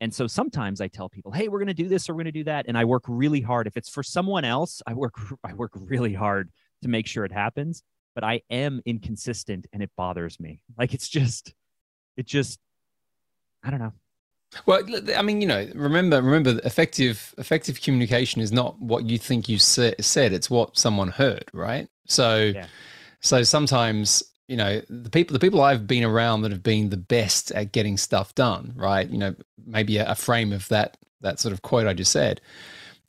and so sometimes i tell people hey we're going to do this or we're going to do that and i work really hard if it's for someone else i work i work really hard to make sure it happens but I am inconsistent and it bothers me. Like it's just, it just, I don't know. Well, I mean, you know, remember, remember, effective effective communication is not what you think you sa- said; it's what someone heard, right? So, Yeah. so sometimes, you know, the people the people I've been around that have been the best at getting stuff done, right? You know, maybe a, a frame of that that sort of quote I just said,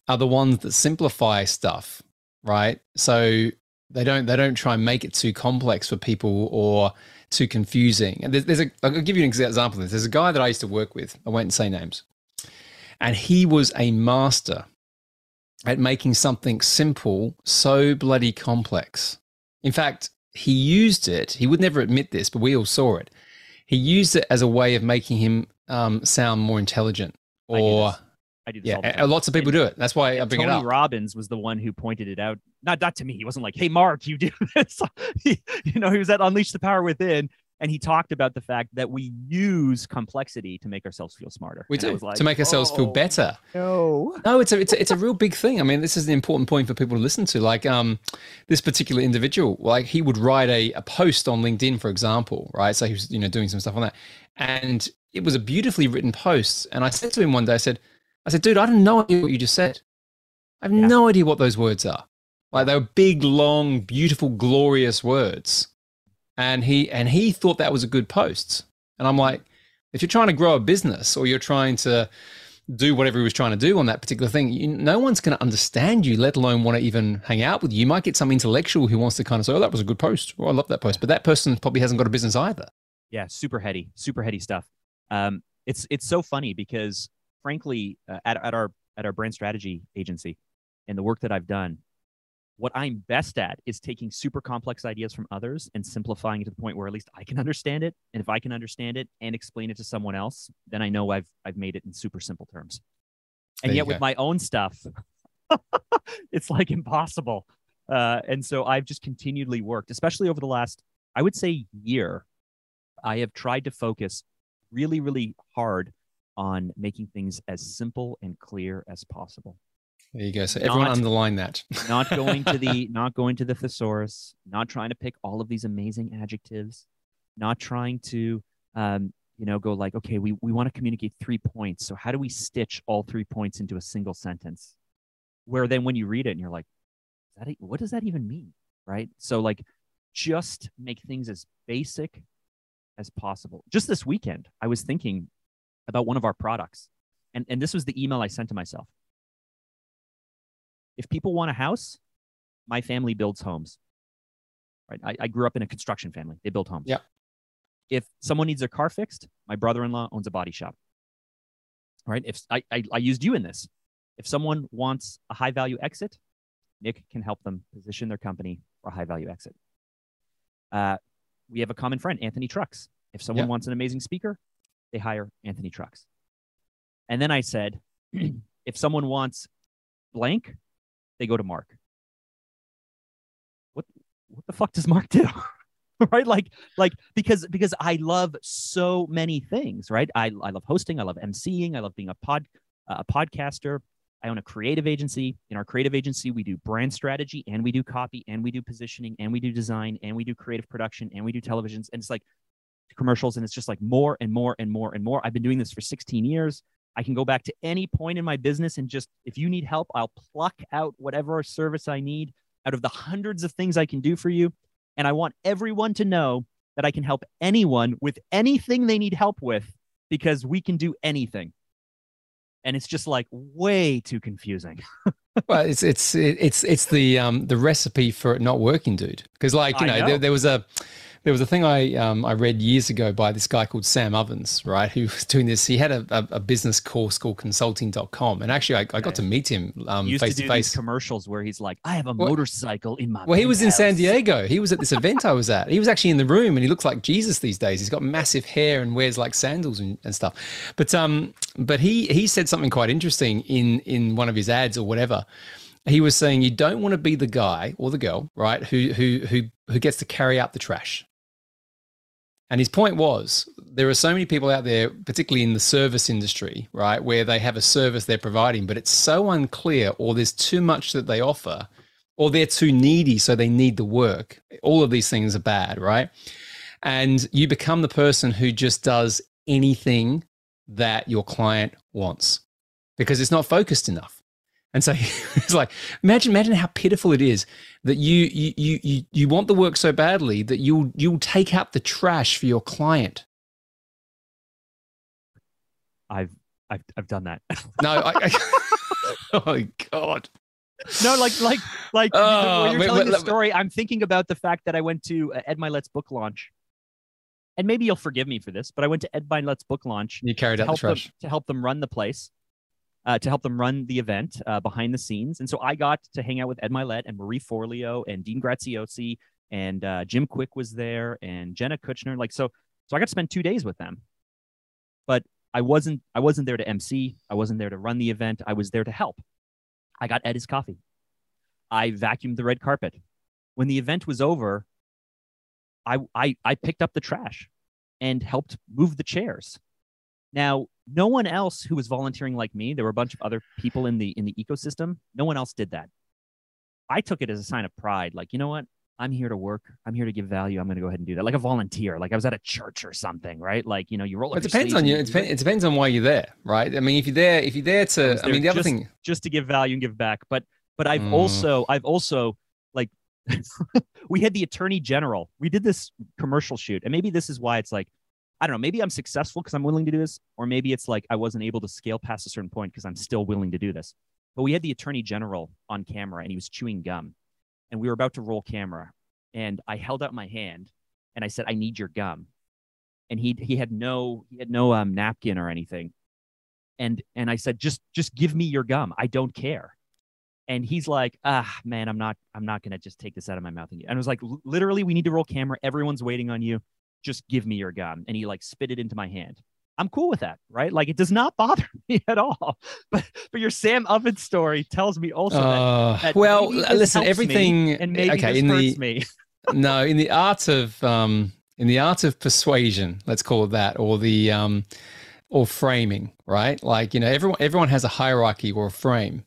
are the ones that simplify stuff, right? So they don't they don't try and make it too complex for people or too confusing. And there's, there's a I'll give you an example of this. There's a guy that I used to work with. I won't say names, and he was a master at making something simple so bloody complex. In fact, he used it. He would never admit this, but we all saw it. He used it as a way of making him um, sound more intelligent. I do Or this. I do this yeah, all the time. lots of people do it. That's why I bring Tony it up. Robbins was the one who pointed it out. Not not to me. He wasn't like, "Hey, Mark, you do this." he, you know, he was at Unleash the Power Within, and he talked about the fact that we use complexity to make ourselves feel smarter. We And do like, to make ourselves feel "Oh, better. No. No, it's a, it's a it's a real big thing. I mean, this is an important point for people to listen to. Like, um, this particular individual, like he would write a, a post on LinkedIn, for example, right? So he was, you know, doing some stuff on that, and it was a beautifully written post. And I said to him one day, I said, I said, dude, I have no idea what you just said. I have Yeah. no idea what those words are. Like they were big, long, beautiful, glorious words, and he and he thought that was a good post. And I'm like, if you're trying to grow a business or you're trying to do whatever he was trying to do on that particular thing, you, no one's going to understand you, let alone want to even hang out with you. You might get some intellectual who wants to kind of say, "Oh, that was a good post. I love that post," but that person probably hasn't got a business either. Yeah, super heady, super heady stuff. Um, it's it's so funny because frankly, uh, at at our at our brand strategy agency and the work that I've done, what I'm best at is taking super complex ideas from others and simplifying it to the point where at least I can understand it. And if I can understand it and explain it to someone else, then I know I've I've made it in super simple terms. And There yet with my own stuff, it's like impossible. Uh, and so I've just continually worked, especially over the last, I would say, year. I have tried to focus really, really hard on making things as simple and clear as possible There you go. So everyone Not- underline that. not going to the not going to the thesaurus not trying to pick all of these amazing adjectives not trying to um, you know go like okay we, we want to communicate three points so how do we stitch all three points into a single sentence? Where then when you read it and you're like "Is that what does that even mean? Right? So like just make things as basic as possible. Just this weekend i was thinking about one of our products and, and this was the email i sent to myself if people want a house, my family builds homes. Right. I, I grew up in a construction family. They build homes. Yeah. If someone needs their car fixed, my brother-in-law owns a body shop. Right. If I, I, I used you in this. If someone wants a high value exit, Nick can help them position their company for a high value exit. Uh, we have a common friend, Anthony Trucks. If someone Yeah. wants an amazing speaker, they hire Anthony Trucks. And then I said, if someone wants blank, they go to Mark. What what the fuck does Mark do? right? Like like because because I love so many things, right? I I love hosting, I love emceeing, I love being a pod uh, a podcaster. I own a creative agency. In our creative agency, we do brand strategy and we do copy and we do positioning and we do design and we do creative production and we do televisions and it's like commercials and it's just like more and more and more and more. I've been doing this for 16 years. I can go back to any point in my business and just, if you need help, I'll pluck out whatever service I need out of the hundreds of things I can do for you. And I want everyone to know that I can help anyone with anything they need help with because we can do anything. And it's just like way too confusing. well, it's it's it's it's the um the recipe for it not working, dude. Because like you know, know. There, there was a there was a thing I um, I read years ago by this guy called Sam Ovens, right? Who was doing this. He had a, a, a business course called consulting.com. And actually, I, I got to meet him um, face to, face. commercials where he's like, I have a well, motorcycle in my Well, he was house. in San Diego. He was at this event I was at. He was actually in the room and he looks like Jesus these days. He's got massive hair and wears like sandals and, and stuff. But um, but he he said something quite interesting in in one of his ads or whatever he was saying you don't want to be the guy or the girl, right, who who who who gets to carry out the trash. And his point was there are so many people out there, particularly in the service industry, right, where they have a service they're providing, but it's so unclear or there's too much that they offer or they're too needy, so they need the work. All of these things are bad, right? And you become the person who just does anything that your client wants because it's not focused enough. And so it's like, imagine, imagine how pitiful it is that you, you, you, you, you want the work so badly that you'll, you'll take out the trash for your client. I've, I've, I've done that. no, I, I, oh my God. No, like, like, like oh, when you're telling the story, I'm thinking about the fact that I went to uh, Ed Mylett's book launch. And maybe you'll forgive me for this, but I went to Ed Mylett's book launch. You carried out the trash. Them, to help them run the place uh, to help them run the event uh, behind the scenes. And so I got to hang out with Ed Mylett and Marie Forleo and Dean Graziosi and uh, Jim Kwik was there and Jenna Kutcher. Like so, so I got to spend two days with them. But I wasn't I wasn't there to MC. I wasn't there to run the event. I was there to help. I got Ed his coffee. I vacuumed the red carpet. When the event was over, I I, I picked up the trash and helped move the chairs. Now, no one else who was volunteering like me, there were a bunch of other people in the in the ecosystem. No one else did that. I took it as a sign of pride. Like, you know what? I'm here to work. I'm here to give value. I'm going to go ahead and do that. Like a volunteer. Like I was at a church or something, right? Like you know, you roll. It depends on you. It depends, it depends on why you're there, right? I mean, if you're there, if you're there to, I, I mean, the just, other thing, just to give value and give back. But but I've mm. also I've also like we had the attorney general. We did this commercial shoot, and maybe this is why it's like I don't know, maybe I'm successful because I'm willing to do this, or maybe it's like I wasn't able to scale past a certain point because I'm still willing to do this. But we had the attorney general on camera and he was chewing gum. And we were about to roll camera. And I held out my hand and I said, I need your gum. And he he had no he had no um, napkin or anything. And and I said, just just give me your gum. I don't care. And he's like, ah, man, I'm not I'm not gonna just take this out of my mouth. And I was like, literally, we need to roll camera. Everyone's waiting on you just give me your gun. And he like spit it into my hand. I'm cool with that, right? Like it does not bother me at all. But but your Sam Oven story tells me also uh, that, that well, listen, everything and maybe okay, in the, me. no, in the art of um in the art of persuasion, let's call it that, or the um or framing, right? Like, you know, everyone everyone has a hierarchy or a frame.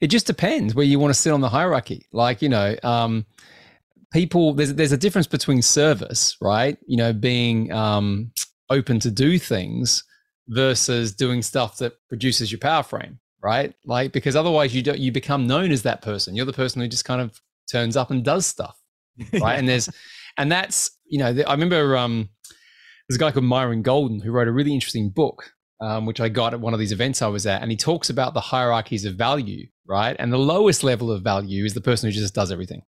It just depends where you want to sit on the hierarchy. Like, you know, um, people there's there's a difference between service, right? You know, being um, open to do things versus doing stuff that produces your power frame, right? Like because otherwise you don't you become known as that person. You're the person who just kind of turns up and does stuff, right? and there's and that's you know I remember um, there's a guy called Myron Golden who wrote a really interesting book. Um, which I got at one of these events I was at, and he talks about the hierarchies of value, right? And the lowest level of value is the person who just does everything,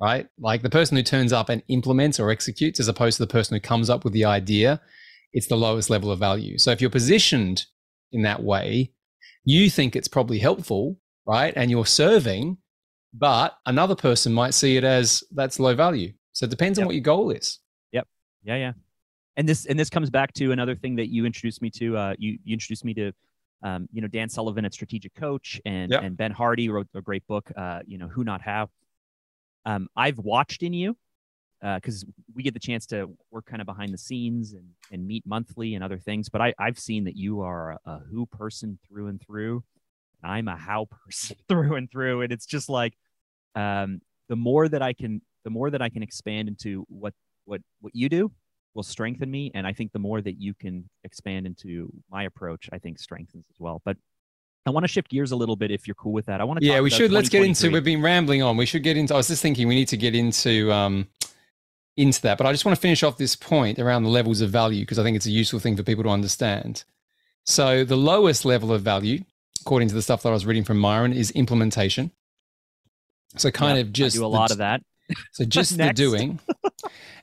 right? Like the person who turns up and implements or executes, as opposed to the person who comes up with the idea, it's the lowest level of value. So if you're positioned in that way, you think it's probably helpful, right? And you're serving, but another person might see it as that's low value. So it depends yep. on what your goal is. Yep. Yeah. Yeah. And this and this comes back to another thing that you introduced me to. Uh, you you introduced me to um, you know, Dan Sullivan at Strategic Coach and Yep. and Ben Hardy wrote a great book, uh, you know, Who Not How. Um, I've watched in you because we get the chance to work kind of behind the scenes and, and meet monthly and other things. But I, I've seen that you are a, a who person through and through. I'm a how person through and through. And it's just like um, the more that I can, the more that I can expand into what what what you do will strengthen me. And I think the more that you can expand into my approach, I think strengthens as well. But I want to shift gears a little bit if you're cool with that. I want to Yeah, we should. Let's get into. We've been rambling on. We should get into. I was just thinking we need to get into um, into that, but I just want to finish off this point around the levels of value because I think it's a useful thing for people to understand. So the lowest level of value, according to the stuff that I was reading from Myron, is implementation. So kind Yep, of just I do a the- lot of that. So just the doing.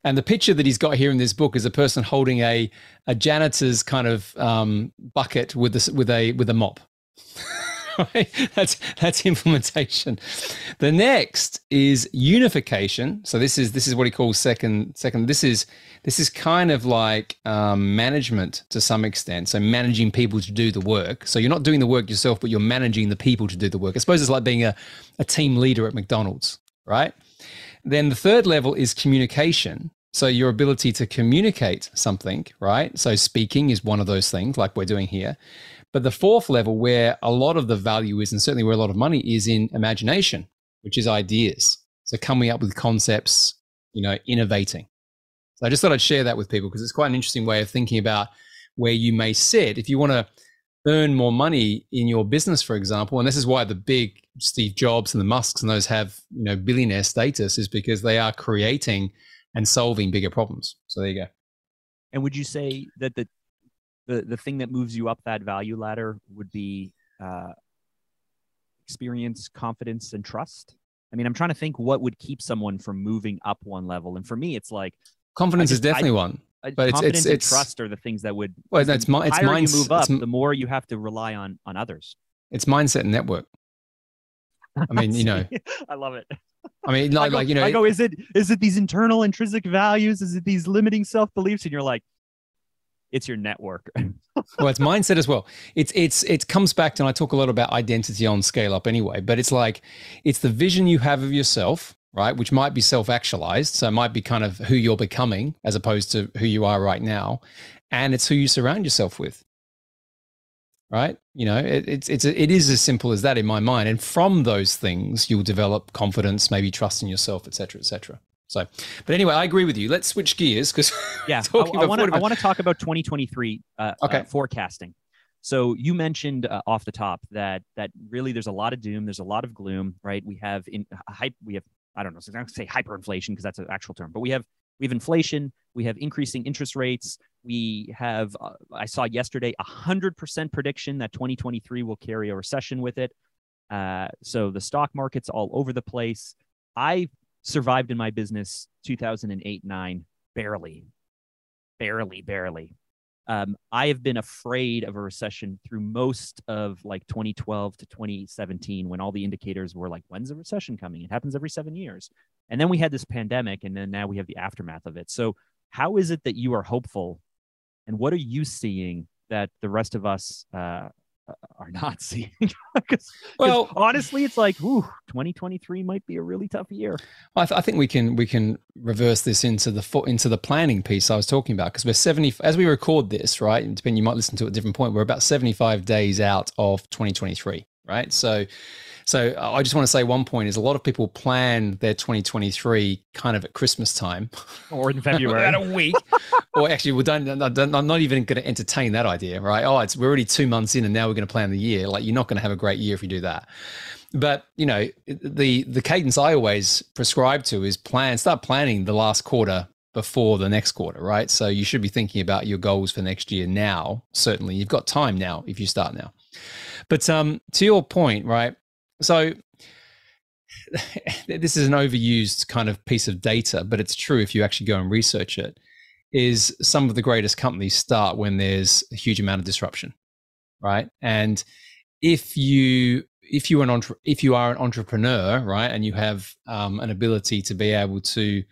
And the picture that he's got here in this book is a person holding a a janitor's kind of um, bucket with this with a with a mop. That's that's implementation. The next is unification. So this is this is what he calls second second. This is this is kind of like um, management to some extent. So managing people to do the work. So you're not doing the work yourself, but you're managing the people to do the work. I suppose it's like being a, a team leader at McDonald's, right? Then the third level is communication. So your ability to communicate something, right? So speaking is one of those things, like we're doing here. But the fourth level, where a lot of the value is, and certainly where a lot of money is in imagination, which is ideas. So coming up with concepts, you know, innovating. So I just thought I'd share that with people because it's quite an interesting way of thinking about where you may sit. If you want to earn more money in your business, for example, and this is why the big Steve Jobs and the Musks and those have, you know, billionaire status is because they are creating and solving bigger problems. So there you go. And would you say that the the the thing that moves you up that value ladder would be uh, experience, confidence, and trust? I mean, I'm trying to think what would keep someone from moving up one level. And for me, it's like Confidence just- is definitely one. uh, But it's- confidence it's- and it's- trust are the things that would. Well, it's the mi- it's higher minds- you move up, the more you have to rely on on others. It's mindset and network. I mean, you know, I love it. I mean, I like, go, like you know, I go, is it is it these internal intrinsic values? Is it these limiting self beliefs? And you're like, it's your network. well, it's mindset as well. It's it's it comes back to, and I talk a lot about identity on scale up anyway. But it's like it's the vision you have of yourself, right? Which might be self actualized, so it might be kind of who you're becoming as opposed to who you are right now, and it's who you surround yourself with, right? You know, it, it's it's it is as simple as that in my mind. And from those things, you'll develop confidence, maybe trust in yourself, etc., etc. So, but anyway, I agree with you. Let's switch gears because yeah, I want to I want to talk about 2023 uh, Okay. uh, forecasting. So you mentioned uh, off the top that that really there's a lot of doom, there's a lot of gloom, right? We have in a hype, we have I don't know, so to say hyperinflation because that's an actual term, but we have we have inflation, we have increasing interest rates, we have uh, I saw yesterday a hundred percent prediction that 2023 will carry a recession with it. Uh, so the stock market's all over the place. I survived in my business 2008 9 barely barely barely. Um, i have been afraid of a recession through most of like 2012 to 2017 when all the indicators were like when's the recession coming? It happens every seven years. And then we had this pandemic and then now we have the aftermath of it. So how is it that you are hopeful and what are you seeing that the rest of us uh, are not seeing 'Cause- 'cause well, honestly it's like ooh 2023 might be a really tough year I, th- I think we can we can reverse this into the fo- into the planning piece I was talking about because we're seventy as we record this right. and Depending, you might listen to it at a different point. We're about seventy five days out of twenty twenty three, right? So, so I just want to say one point is a lot of people plan their twenty twenty three kind of at Christmas time, or in about february a week, or actually we don't. I don't- I'm not even going to entertain that idea, right? Oh, it's we're already two months in and now we're going to plan the year. Like you're not going to have a great year if you do that. But you know, the the cadence I always prescribe to is plan. Start planning the last quarter before the next quarter, right? So you should be thinking about your goals for next year now. Certainly, you've got time now if you start now. But um, to your point, right? So this is an overused kind of piece of data, but it's true if you actually go and research it. Is some of the greatest companies start when there's a huge amount of disruption, right? And if you if you an entre- if you are an entrepreneur, right, and you have um, an ability to be able to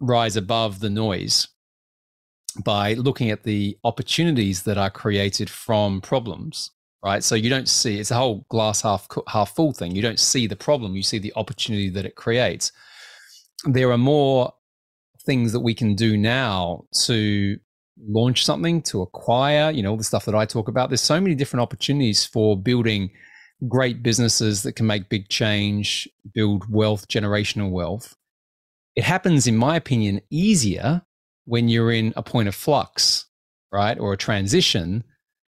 rise above the noise by looking at the opportunities that are created from problems, right? So you don't see it's a whole glass half half full thing. You don't see the problem, you see the opportunity that it creates. There are more things that we can do now to launch something, to acquire, you know, all the stuff that I talk about. There's so many different opportunities for building great businesses that can make big change, build wealth, generational wealth. It happens, in my opinion, easier when you're in a point of flux, right? Or a transition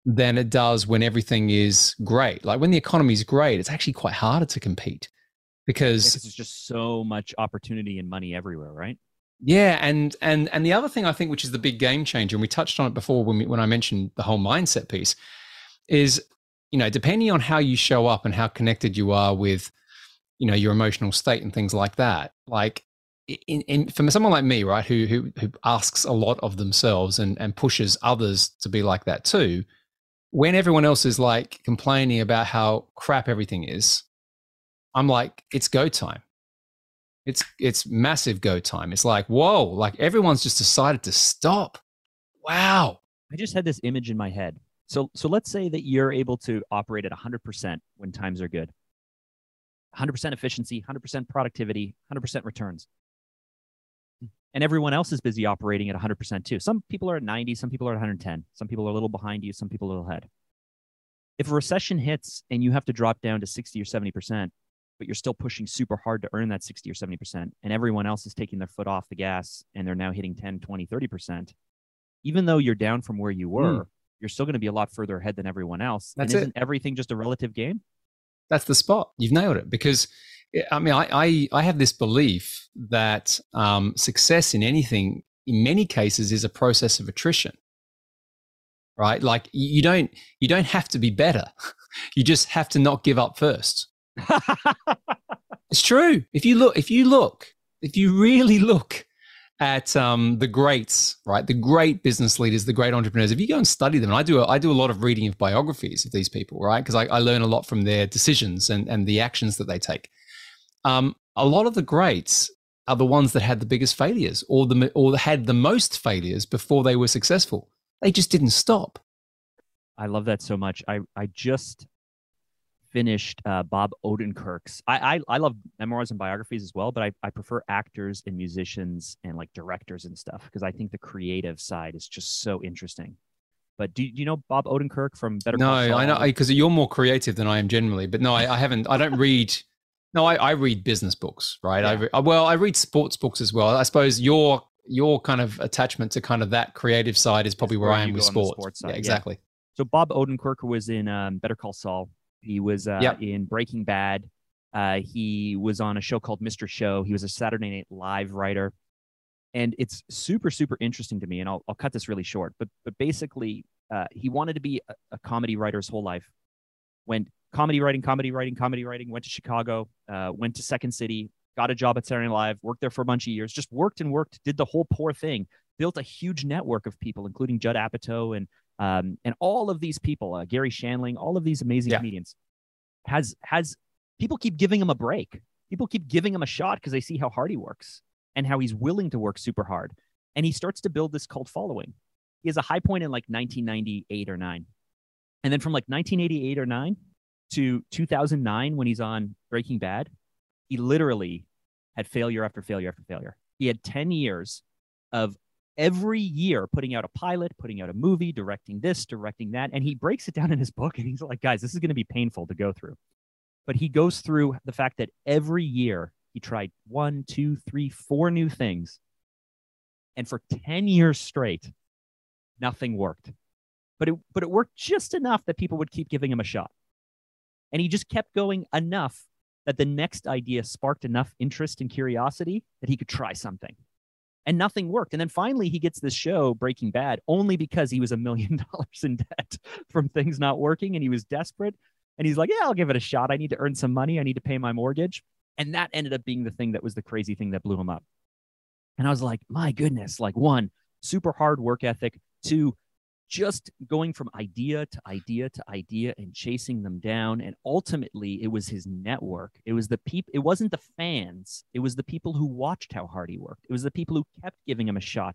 than it does when everything is great. Like when the economy is great, it's actually quite harder to compete because there's just so much opportunity and money everywhere, right? Yeah, and and and the other thing I think, which is the big game changer, and we touched on it before when we, when I mentioned the whole mindset piece, is you know depending on how you show up and how connected you are with you know your emotional state and things like that. Like in, in for someone like me, right, who who who asks a lot of themselves and and pushes others to be like that too. When everyone else is like complaining about how crap everything is, I'm like, it's go time it's it's massive go time. It's like, whoa, like everyone's just decided to stop. Wow. I just had this image in my head. So so let's say that you're able to operate at 100% when times are good. 100% efficiency, 100% productivity, 100% returns. And everyone else is busy operating at 100% too. Some people are at 90, some people are at 110. Some people are a little behind you, some people a little ahead. If a recession hits and you have to drop down to 60 or 70%, but you're still pushing super hard to earn that 60 or 70%, and everyone else is taking their foot off the gas and they're now hitting 10, 20, 30%, even though you're down from where you were, mm. you're still going to be a lot further ahead than everyone else. That's and isn't it. everything just a relative game? That's the spot. You've nailed it because I mean, I, I, I have this belief that um, success in anything, in many cases, is a process of attrition. Right? Like you don't you don't have to be better. you just have to not give up first. it's true. If you look, if you look, if you really look at um, the greats, right, the great business leaders, the great entrepreneurs, if you go and study them, and I do, a, I do a lot of reading of biographies of these people, right, because I, I, learn a lot from their decisions and and the actions that they take. Um, a lot of the greats are the ones that had the biggest failures, or the or had the most failures before they were successful. They just didn't stop. I love that so much. I I just finished uh, Bob Odenkirk's. I, I, I love memoirs and biographies as well, but I, I prefer actors and musicians and like directors and stuff because I think the creative side is just so interesting. But do, do you know Bob Odenkirk from Better? No, I know because you're more creative than I am generally. But no, I, I haven't. I don't read. No, I, I read business books, right? Yeah. I re- well, I read sports books as well. I suppose your your kind of attachment to kind of that creative side is probably where, where I am with sports. sports side, yeah, exactly. Yeah. So Bob Odenkirk was in um, Better Call Saul. He was uh, yep. in Breaking Bad. Uh, he was on a show called Mr. Show. He was a Saturday Night Live writer. And it's super, super interesting to me. And I'll, I'll cut this really short. But, but basically, uh, he wanted to be a, a, comedy writer his whole life. Went comedy writing, comedy writing, comedy writing, went to Chicago, uh, went to Second City, got a job at Saturday Night Live, worked there for a bunch of years, just worked and worked, did the whole poor thing, built a huge network of people, including Judd Apatow and um, and all of these people, uh, Garry Shandling, all of these amazing yeah. comedians, has has people keep giving him a break. People keep giving him a shot because they see how hard he works and how he's willing to work super hard. And he starts to build this cult following. He has a high point in like 1998 or nine, and then from like 1988 or nine to 2009 when he's on Breaking Bad, he literally had failure after failure after failure. He had 10 years of every year putting out a pilot, putting out a movie, directing this, directing that. And he breaks it down in his book and he's like, guys, this is going to be painful to go through. But he goes through the fact that every year he tried one, two, three, four new things. And for 10 years straight, nothing worked. But it, but it worked just enough that people would keep giving him a shot. And he just kept going enough that the next idea sparked enough interest and curiosity that he could try something and nothing worked. And then finally, he gets this show, Breaking Bad, only because he was a million dollars in debt from things not working and he was desperate. And he's like, Yeah, I'll give it a shot. I need to earn some money. I need to pay my mortgage. And that ended up being the thing that was the crazy thing that blew him up. And I was like, My goodness, like one, super hard work ethic, two, just going from idea to idea to idea and chasing them down and ultimately it was his network it was the people it wasn't the fans it was the people who watched how hard he worked it was the people who kept giving him a shot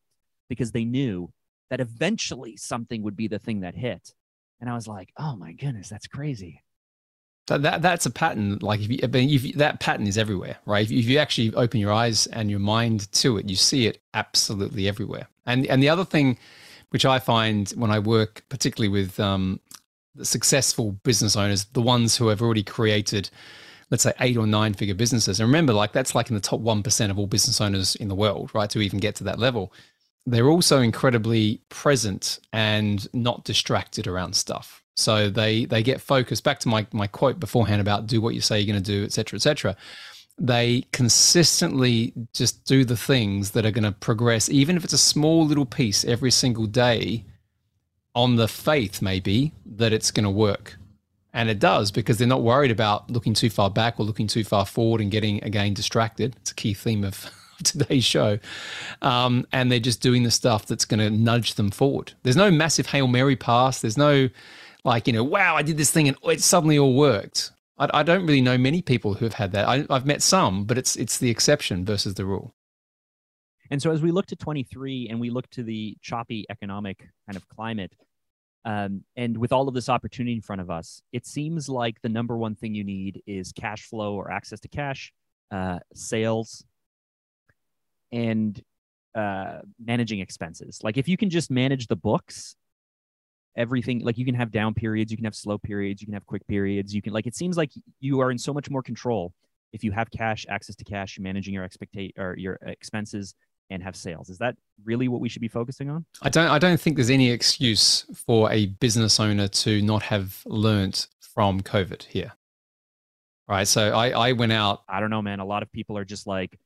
because they knew that eventually something would be the thing that hit And I was like, oh my goodness, that's crazy. That, that that's a pattern. Like if you, if you, that pattern is everywhere, right? If you, if you actually open your eyes and your mind to it, you see it absolutely everywhere. And and the other thing, which I find when I work, particularly with um, successful business owners, the ones who have already created, let's say, eight or nine figure businesses. And remember, like that's like in the top 1% of all business owners in the world, right? To even get to that level. They're also incredibly present and not distracted around stuff. So they they get focused. Back to my my quote beforehand about do what you say you're going to do, et cetera, et cetera. They consistently just do the things that are going to progress, even if it's a small little piece every single day on the faith, maybe, that it's going to work. And it does because they're not worried about looking too far back or looking too far forward and getting, again, distracted. It's a key theme of today's show. Um, and they're just doing the stuff that's going to nudge them forward. There's no massive Hail Mary pass. There's no, like, you know, wow, I did this thing and it suddenly all worked. I, I don't really know many people who have had that. I, I've met some, but it's it's the exception versus the rule. And so as we look to 23 and we look to the choppy economic kind of climate, um, and with all of this opportunity in front of us, it seems like the number one thing you need is cash flow or access to cash, uh, sales, and uh, managing expenses. Like if you can just manage the books, everything like you can have down periods, you can have slow periods, you can have quick periods. You can like it seems like you are in so much more control if you have cash, access to cash, managing your expectate or your expenses and have sales. Is that really what we should be focusing on? I don't I don't think there's any excuse for a business owner to not have learnt from COVID here. Right. So I, I went out. I don't know, man. A lot of people are just like,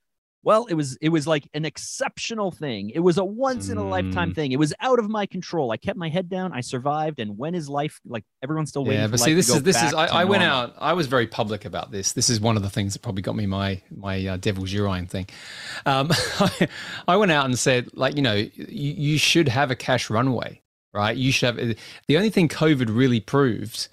well, it was it was like an exceptional thing. It was a once in a lifetime mm. thing. It was out of my control. I kept my head down. I survived. And when is life like everyone's still waiting? Yeah, but see, this is this is. I, I went out. I was very public about this. This is one of the things that probably got me my my uh, devil's urine thing. Um, I, I went out and said, like, you know, you, you should have a cash runway, right? You should have. The only thing COVID really proved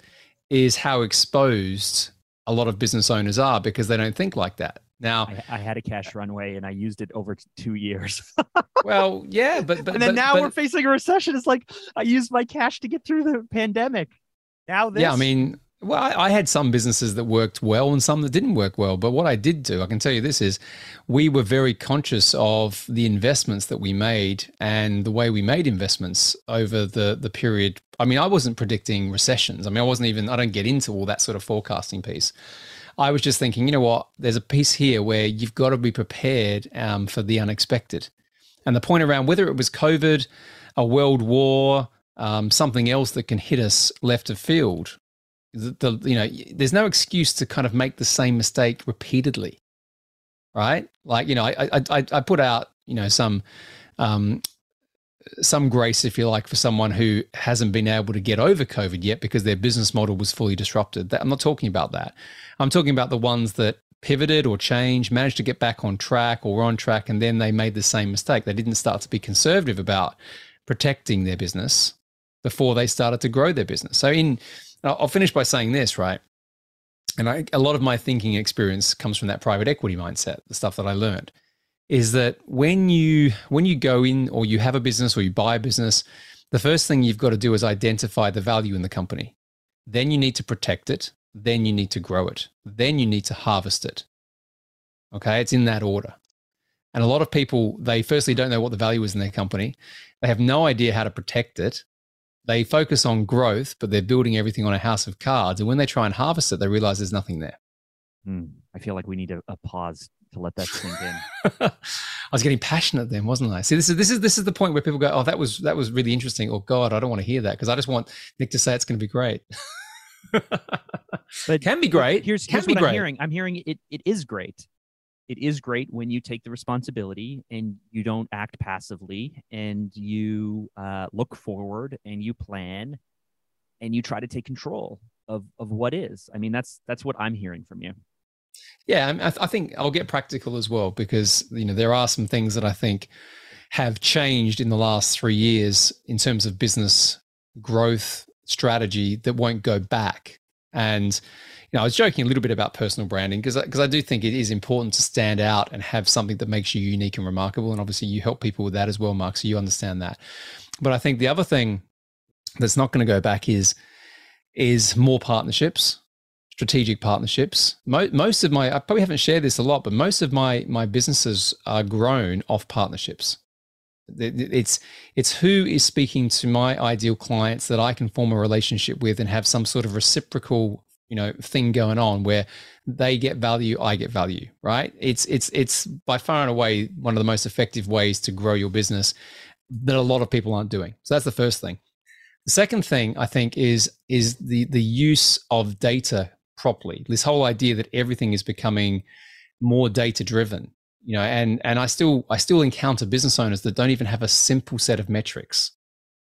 is how exposed a lot of business owners are because they don't think like that. Now, I, I, had a cash runway and I used it over two years. well, yeah, but, but and then but, now but, we're facing a recession. It's like I used my cash to get through the pandemic. Now this. Yeah, I mean, well, I, I, had some businesses that worked well and some that didn't work well. But what I did do, I can tell you this is, we were very conscious of the investments that we made and the way we made investments over the the period. I mean, I wasn't predicting recessions. I mean, I wasn't even. I don't get into all that sort of forecasting piece. I was just thinking, you know what? There's a piece here where you've got to be prepared um, for the unexpected. And the point around whether it was COVID, a world war, um, something else that can hit us left of field, the, the, you know, there's no excuse to kind of make the same mistake repeatedly, right? Like, you know, I I, I put out, you know, some um, some grace, if you like, for someone who hasn't been able to get over COVID yet because their business model was fully disrupted. I'm not talking about that. I'm talking about the ones that pivoted or changed, managed to get back on track or were on track, and then they made the same mistake. They didn't start to be conservative about protecting their business before they started to grow their business. So, in I'll finish by saying this, right? And I, a lot of my thinking experience comes from that private equity mindset, the stuff that I learned is that when you when you go in or you have a business or you buy a business, the first thing you've got to do is identify the value in the company. Then you need to protect it. Then you need to grow it. Then you need to harvest it. Okay, it's in that order. And a lot of people, they firstly don't know what the value is in their company. They have no idea how to protect it. They focus on growth, but they're building everything on a house of cards. And when they try and harvest it, they realize there's nothing there. Mm, I feel like we need a, a pause to let that sink in. I was getting passionate then, wasn't I? See, this is this is this is the point where people go, "Oh, that was that was really interesting." Or, "God, I don't want to hear that," because I just want Nick to say it's going to be great. but can be great. Here's, here's what great. I'm hearing. I'm hearing it. It is great. It is great when you take the responsibility and you don't act passively and you uh, look forward and you plan and you try to take control of of what is. I mean, that's that's what I'm hearing from you. Yeah, I, th- I think I'll get practical as well because you know there are some things that I think have changed in the last three years in terms of business growth strategy that won't go back. And you know, I was joking a little bit about personal branding because because I do think it is important to stand out and have something that makes you unique and remarkable. And obviously, you help people with that as well, Mark. So you understand that. But I think the other thing that's not going to go back is is more partnerships, strategic partnerships. Mo- most of my, I probably haven't shared this a lot, but most of my my businesses are grown off partnerships. It's it's who is speaking to my ideal clients that I can form a relationship with and have some sort of reciprocal you know thing going on where they get value i get value right it's it's it's by far and away one of the most effective ways to grow your business that a lot of people aren't doing so that's the first thing the second thing i think is is the the use of data properly this whole idea that everything is becoming more data driven you know and and i still i still encounter business owners that don't even have a simple set of metrics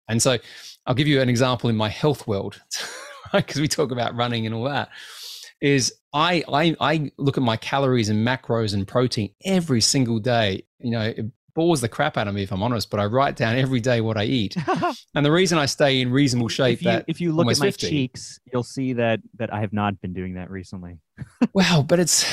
and so i'll give you an example in my health world because we talk about running and all that is I, I I look at my calories and macros and protein every single day. You know, bores the crap out of me if I'm honest, but I write down every day what I eat. and the reason I stay in reasonable shape if you, that if you look at my 50, cheeks, you'll see that that I have not been doing that recently. wow, but it's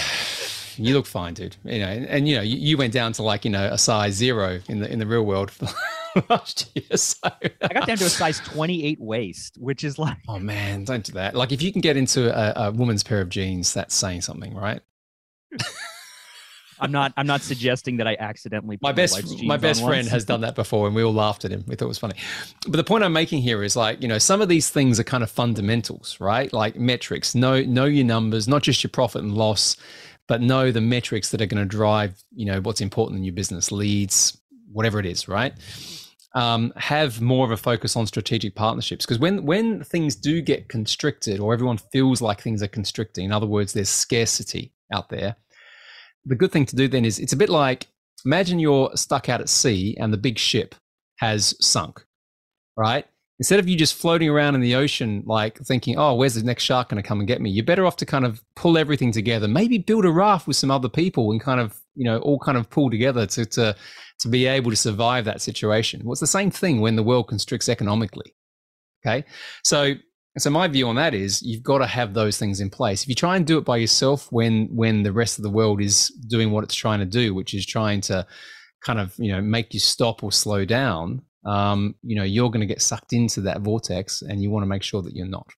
you look fine, dude. You know, and, and you know, you, you, went down to like you know a size zero in the in the real world last year. So I got down to a size 28 waist, which is like, oh man, don't do that. Like if you can get into a, a woman's pair of jeans, that's saying something, right? I'm not. I'm not suggesting that I accidentally. My best, my best friend has done that before, and we all laughed at him. We thought it was funny. But the point I'm making here is like, you know, some of these things are kind of fundamentals, right? Like metrics. Know know your numbers, not just your profit and loss, but know the metrics that are going to drive, you know, what's important in your business, leads, whatever it is, right? Um, have more of a focus on strategic partnerships because when when things do get constricted or everyone feels like things are constricting, in other words, there's scarcity out there. The good thing to do then is it's a bit like imagine you're stuck out at sea and the big ship has sunk, right? Instead of you just floating around in the ocean, like thinking, oh, where's the next shark going to come and get me? You're better off to kind of pull everything together, maybe build a raft with some other people and kind of, you know, all kind of pull together to, to, to be able to survive that situation. Well, it's the same thing when the world constricts economically. Okay. So, so my view on that is you've got to have those things in place. If you try and do it by yourself when, when the rest of the world is doing what it's trying to do, which is trying to kind of, you know, make you stop or slow down, um, you know, you're going to get sucked into that vortex and you want to make sure that you're not.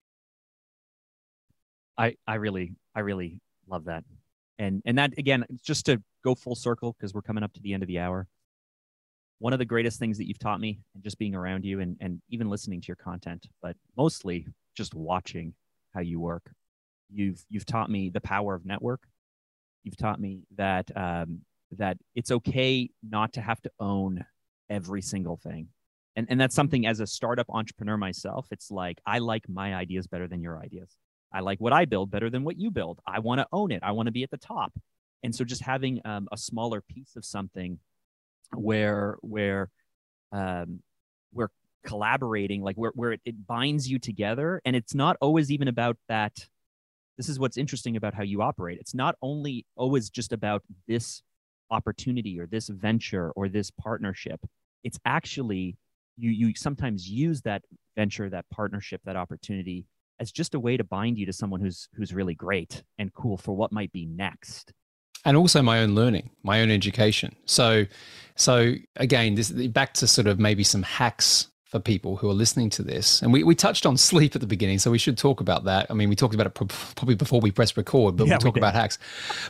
I, I really, I really love that. And, and that again, just to go full circle, because we're coming up to the end of the hour. One of the greatest things that you've taught me and just being around you and, and even listening to your content, but mostly just watching how you work. You've, you've taught me the power of network. You've taught me that, um, that it's okay not to have to own every single thing. And, and that's something as a startup entrepreneur myself, it's like I like my ideas better than your ideas. I like what I build better than what you build. I want to own it. I want to be at the top. And so just having um, a smaller piece of something where where um, we're collaborating, like where where it, it binds you together, and it's not always even about that. This is what's interesting about how you operate. It's not only always just about this opportunity or this venture or this partnership it's actually you you sometimes use that venture that partnership that opportunity as just a way to bind you to someone who's who's really great and cool for what might be next and also my own learning my own education. So so again this back to sort of maybe some hacks for people who are listening to this. And we, we touched on sleep at the beginning so we should talk about that. I mean we talked about it probably before we press record but yeah, we'll talk we about hacks.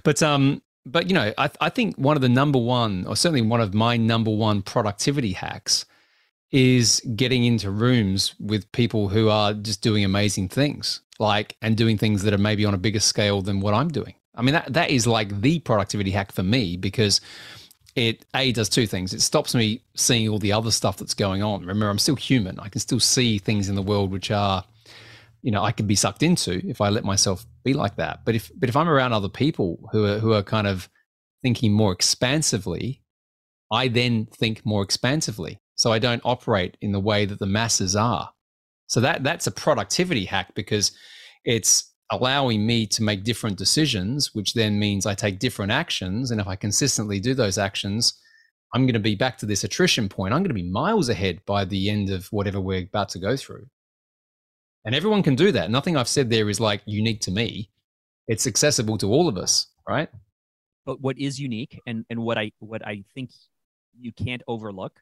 But um but you know, I, I think one of the number one, or certainly one of my number one productivity hacks, is getting into rooms with people who are just doing amazing things, like and doing things that are maybe on a bigger scale than what I'm doing. I mean, that that is like the productivity hack for me because it a does two things. It stops me seeing all the other stuff that's going on. Remember, I'm still human. I can still see things in the world which are you know I can be sucked into if I let myself be like that. But if but if I'm around other people who are who are kind of thinking more expansively, I then think more expansively. So I don't operate in the way that the masses are. So that that's a productivity hack because it's allowing me to make different decisions, which then means I take different actions. And if I consistently do those actions, I'm going to be back to this attrition point. I'm going to be miles ahead by the end of whatever we're about to go through. And everyone can do that. Nothing I've said there is like unique to me. It's accessible to all of us, right? But what is unique and, and what I what I think you can't overlook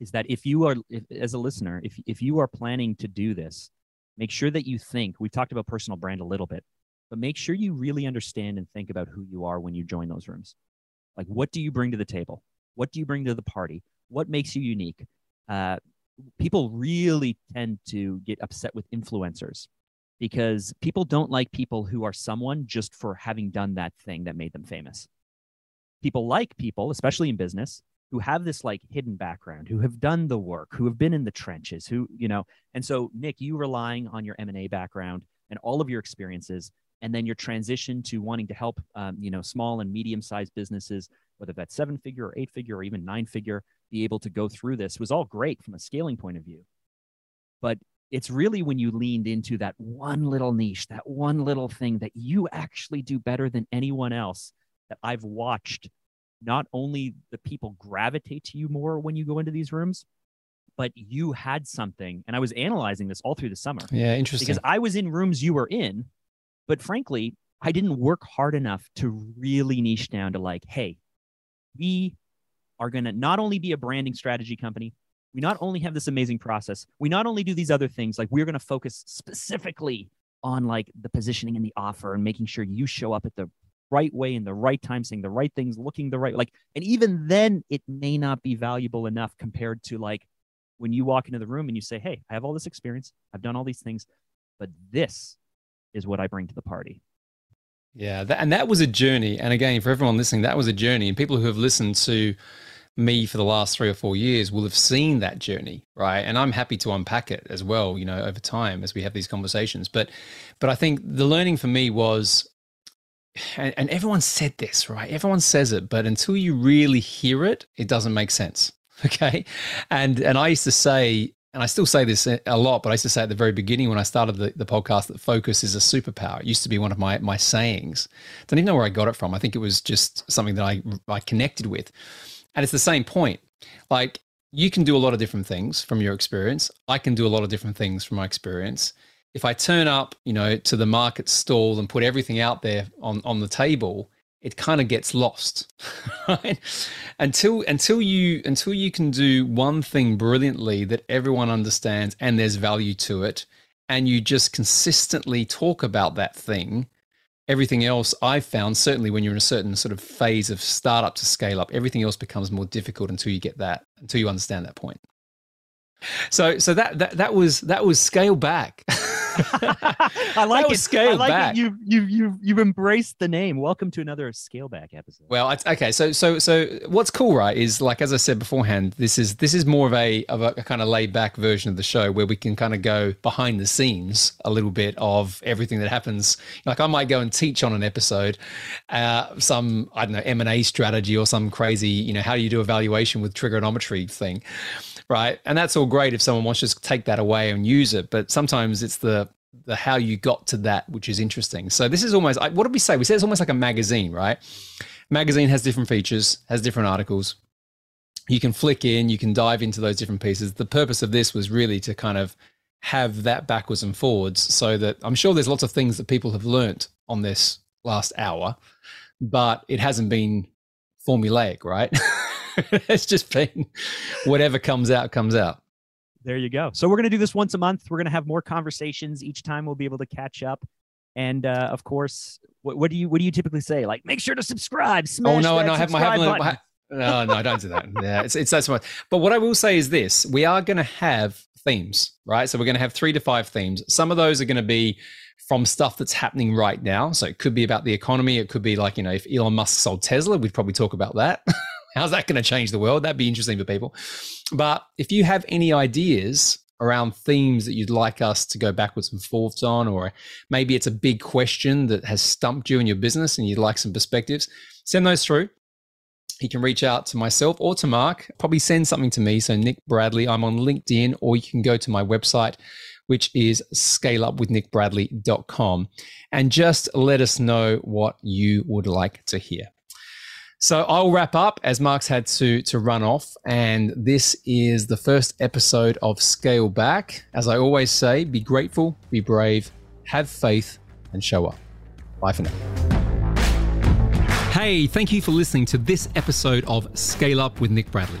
is that if you are if, as a listener, if if you are planning to do this, make sure that you think. We've talked about personal brand a little bit, but make sure you really understand and think about who you are when you join those rooms. Like, what do you bring to the table? What do you bring to the party? What makes you unique? Uh, people really tend to get upset with influencers because people don't like people who are someone just for having done that thing that made them famous. People like people, especially in business, who have this like hidden background, who have done the work, who have been in the trenches, who, you know, and so Nick, you relying on your M&A background and all of your experiences and then your transition to wanting to help um, you know small and medium sized businesses whether that's seven figure or eight figure or even nine figure be able to go through this was all great from a scaling point of view. But it's really when you leaned into that one little niche that one little thing that you actually do better than anyone else that i've watched not only the people gravitate to you more when you go into these rooms but you had something and i was analyzing this all through the summer. Yeah interesting. Because i was in rooms you were in but frankly, I didn't work hard enough to really niche down to like, hey, we are going to not only be a branding strategy company, we not only have this amazing process, we not only do these other things, like we're going to focus specifically on like the positioning and the offer and making sure you show up at the right way in the right time, saying the right things, looking the right like, and even then it may not be valuable enough compared to like when you walk into the room and you say, Hey, I have all this experience, I've done all these things, but this is what I bring to the party. Yeah, that, and that was a journey. And again, for everyone listening, that was a journey. And people who have listened to me for the last three or four years will have seen that journey, right? And I'm happy to unpack it as well, you know, over time as we have these conversations. But, but I think the learning for me was, and, and everyone said this, right? Everyone says it, but until you really hear it, it doesn't make sense. Okay, and and I used to say and I still say this a lot, but I used to say at the very beginning when I started the, the podcast that focus is a superpower. It used to be one of my my sayings. Don't even know where I got it from. I think it was just something that I I connected with, and it's the same point. Like you can do a lot of different things from your experience. I can do a lot of different things from my experience. If I turn up, you know, to the market stall and put everything out there on on the table, it kind of gets lost right? Until until you until you can do one thing brilliantly that everyone understands and there's value to it and you just consistently talk about that thing everything else i've found certainly when you're in a certain sort of phase of startup to scale up everything else becomes more difficult until you get that until you understand that point. So so that that, that was that was scale back I like it. Scale I like back. It. You you you you've embraced the name. Welcome to another scale back episode. Well, it's, okay. So so so what's cool, right? Is like as I said beforehand, this is this is more of a of a, a kind of laid back version of the show where we can kind of go behind the scenes a little bit of everything that happens. Like I might go and teach on an episode, uh, some I don't know M and A strategy or some crazy you know how do you do evaluation with trigonometry thing right? And that's all great if someone wants to just take that away and use it, but sometimes it's the the how you got to that which is interesting. So this is almost what did we say? We said it's almost like a magazine, right? Magazine has different features, has different articles. You can flick in, you can dive into those different pieces. The purpose of this was really to kind of have that backwards and forwards so that I'm sure there's lots of things that people have learnt on this last hour, but it hasn't been formulaic, right? it's just been whatever comes out, comes out. There you go. So we're going to do this once a month. We're going to have more conversations each time. We'll be able to catch up. And uh, of course, what, what, do you what do you typically say? Like, make sure to subscribe. Smash oh no, no, I have my, have my, no, no, don't do that. Yeah, it's it's that's much. But what I will say is this: we are going to have themes, right? So we're going to have three to five themes. Some of those are going to be from stuff that's happening right now. So it could be about the economy. It could be like you know, if Elon Musk sold Tesla, we'd probably talk about that. How's that going to change the world? That'd be interesting for people. But if you have any ideas around themes that you'd like us to go backwards and forwards on, or maybe it's a big question that has stumped you in your business and you'd like some perspectives, send those through. You can reach out to myself or to Mark. Probably send something to me. So, Nick Bradley, I'm on LinkedIn, or you can go to my website, which is scaleupwithnickbradley.com, and just let us know what you would like to hear. So I'll wrap up as Mark's had to to run off, and this is the first episode of Scale Back. As I always say, be grateful, be brave, have faith, and show up. Bye for now. Hey, thank you for listening to this episode of Scale Up with Nick Bradley.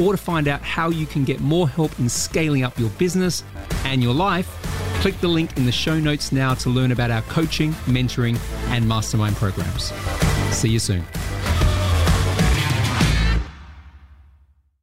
or to find out how you can get more help in scaling up your business and your life, click the link in the show notes now to learn about our coaching, mentoring, and mastermind programs. See you soon.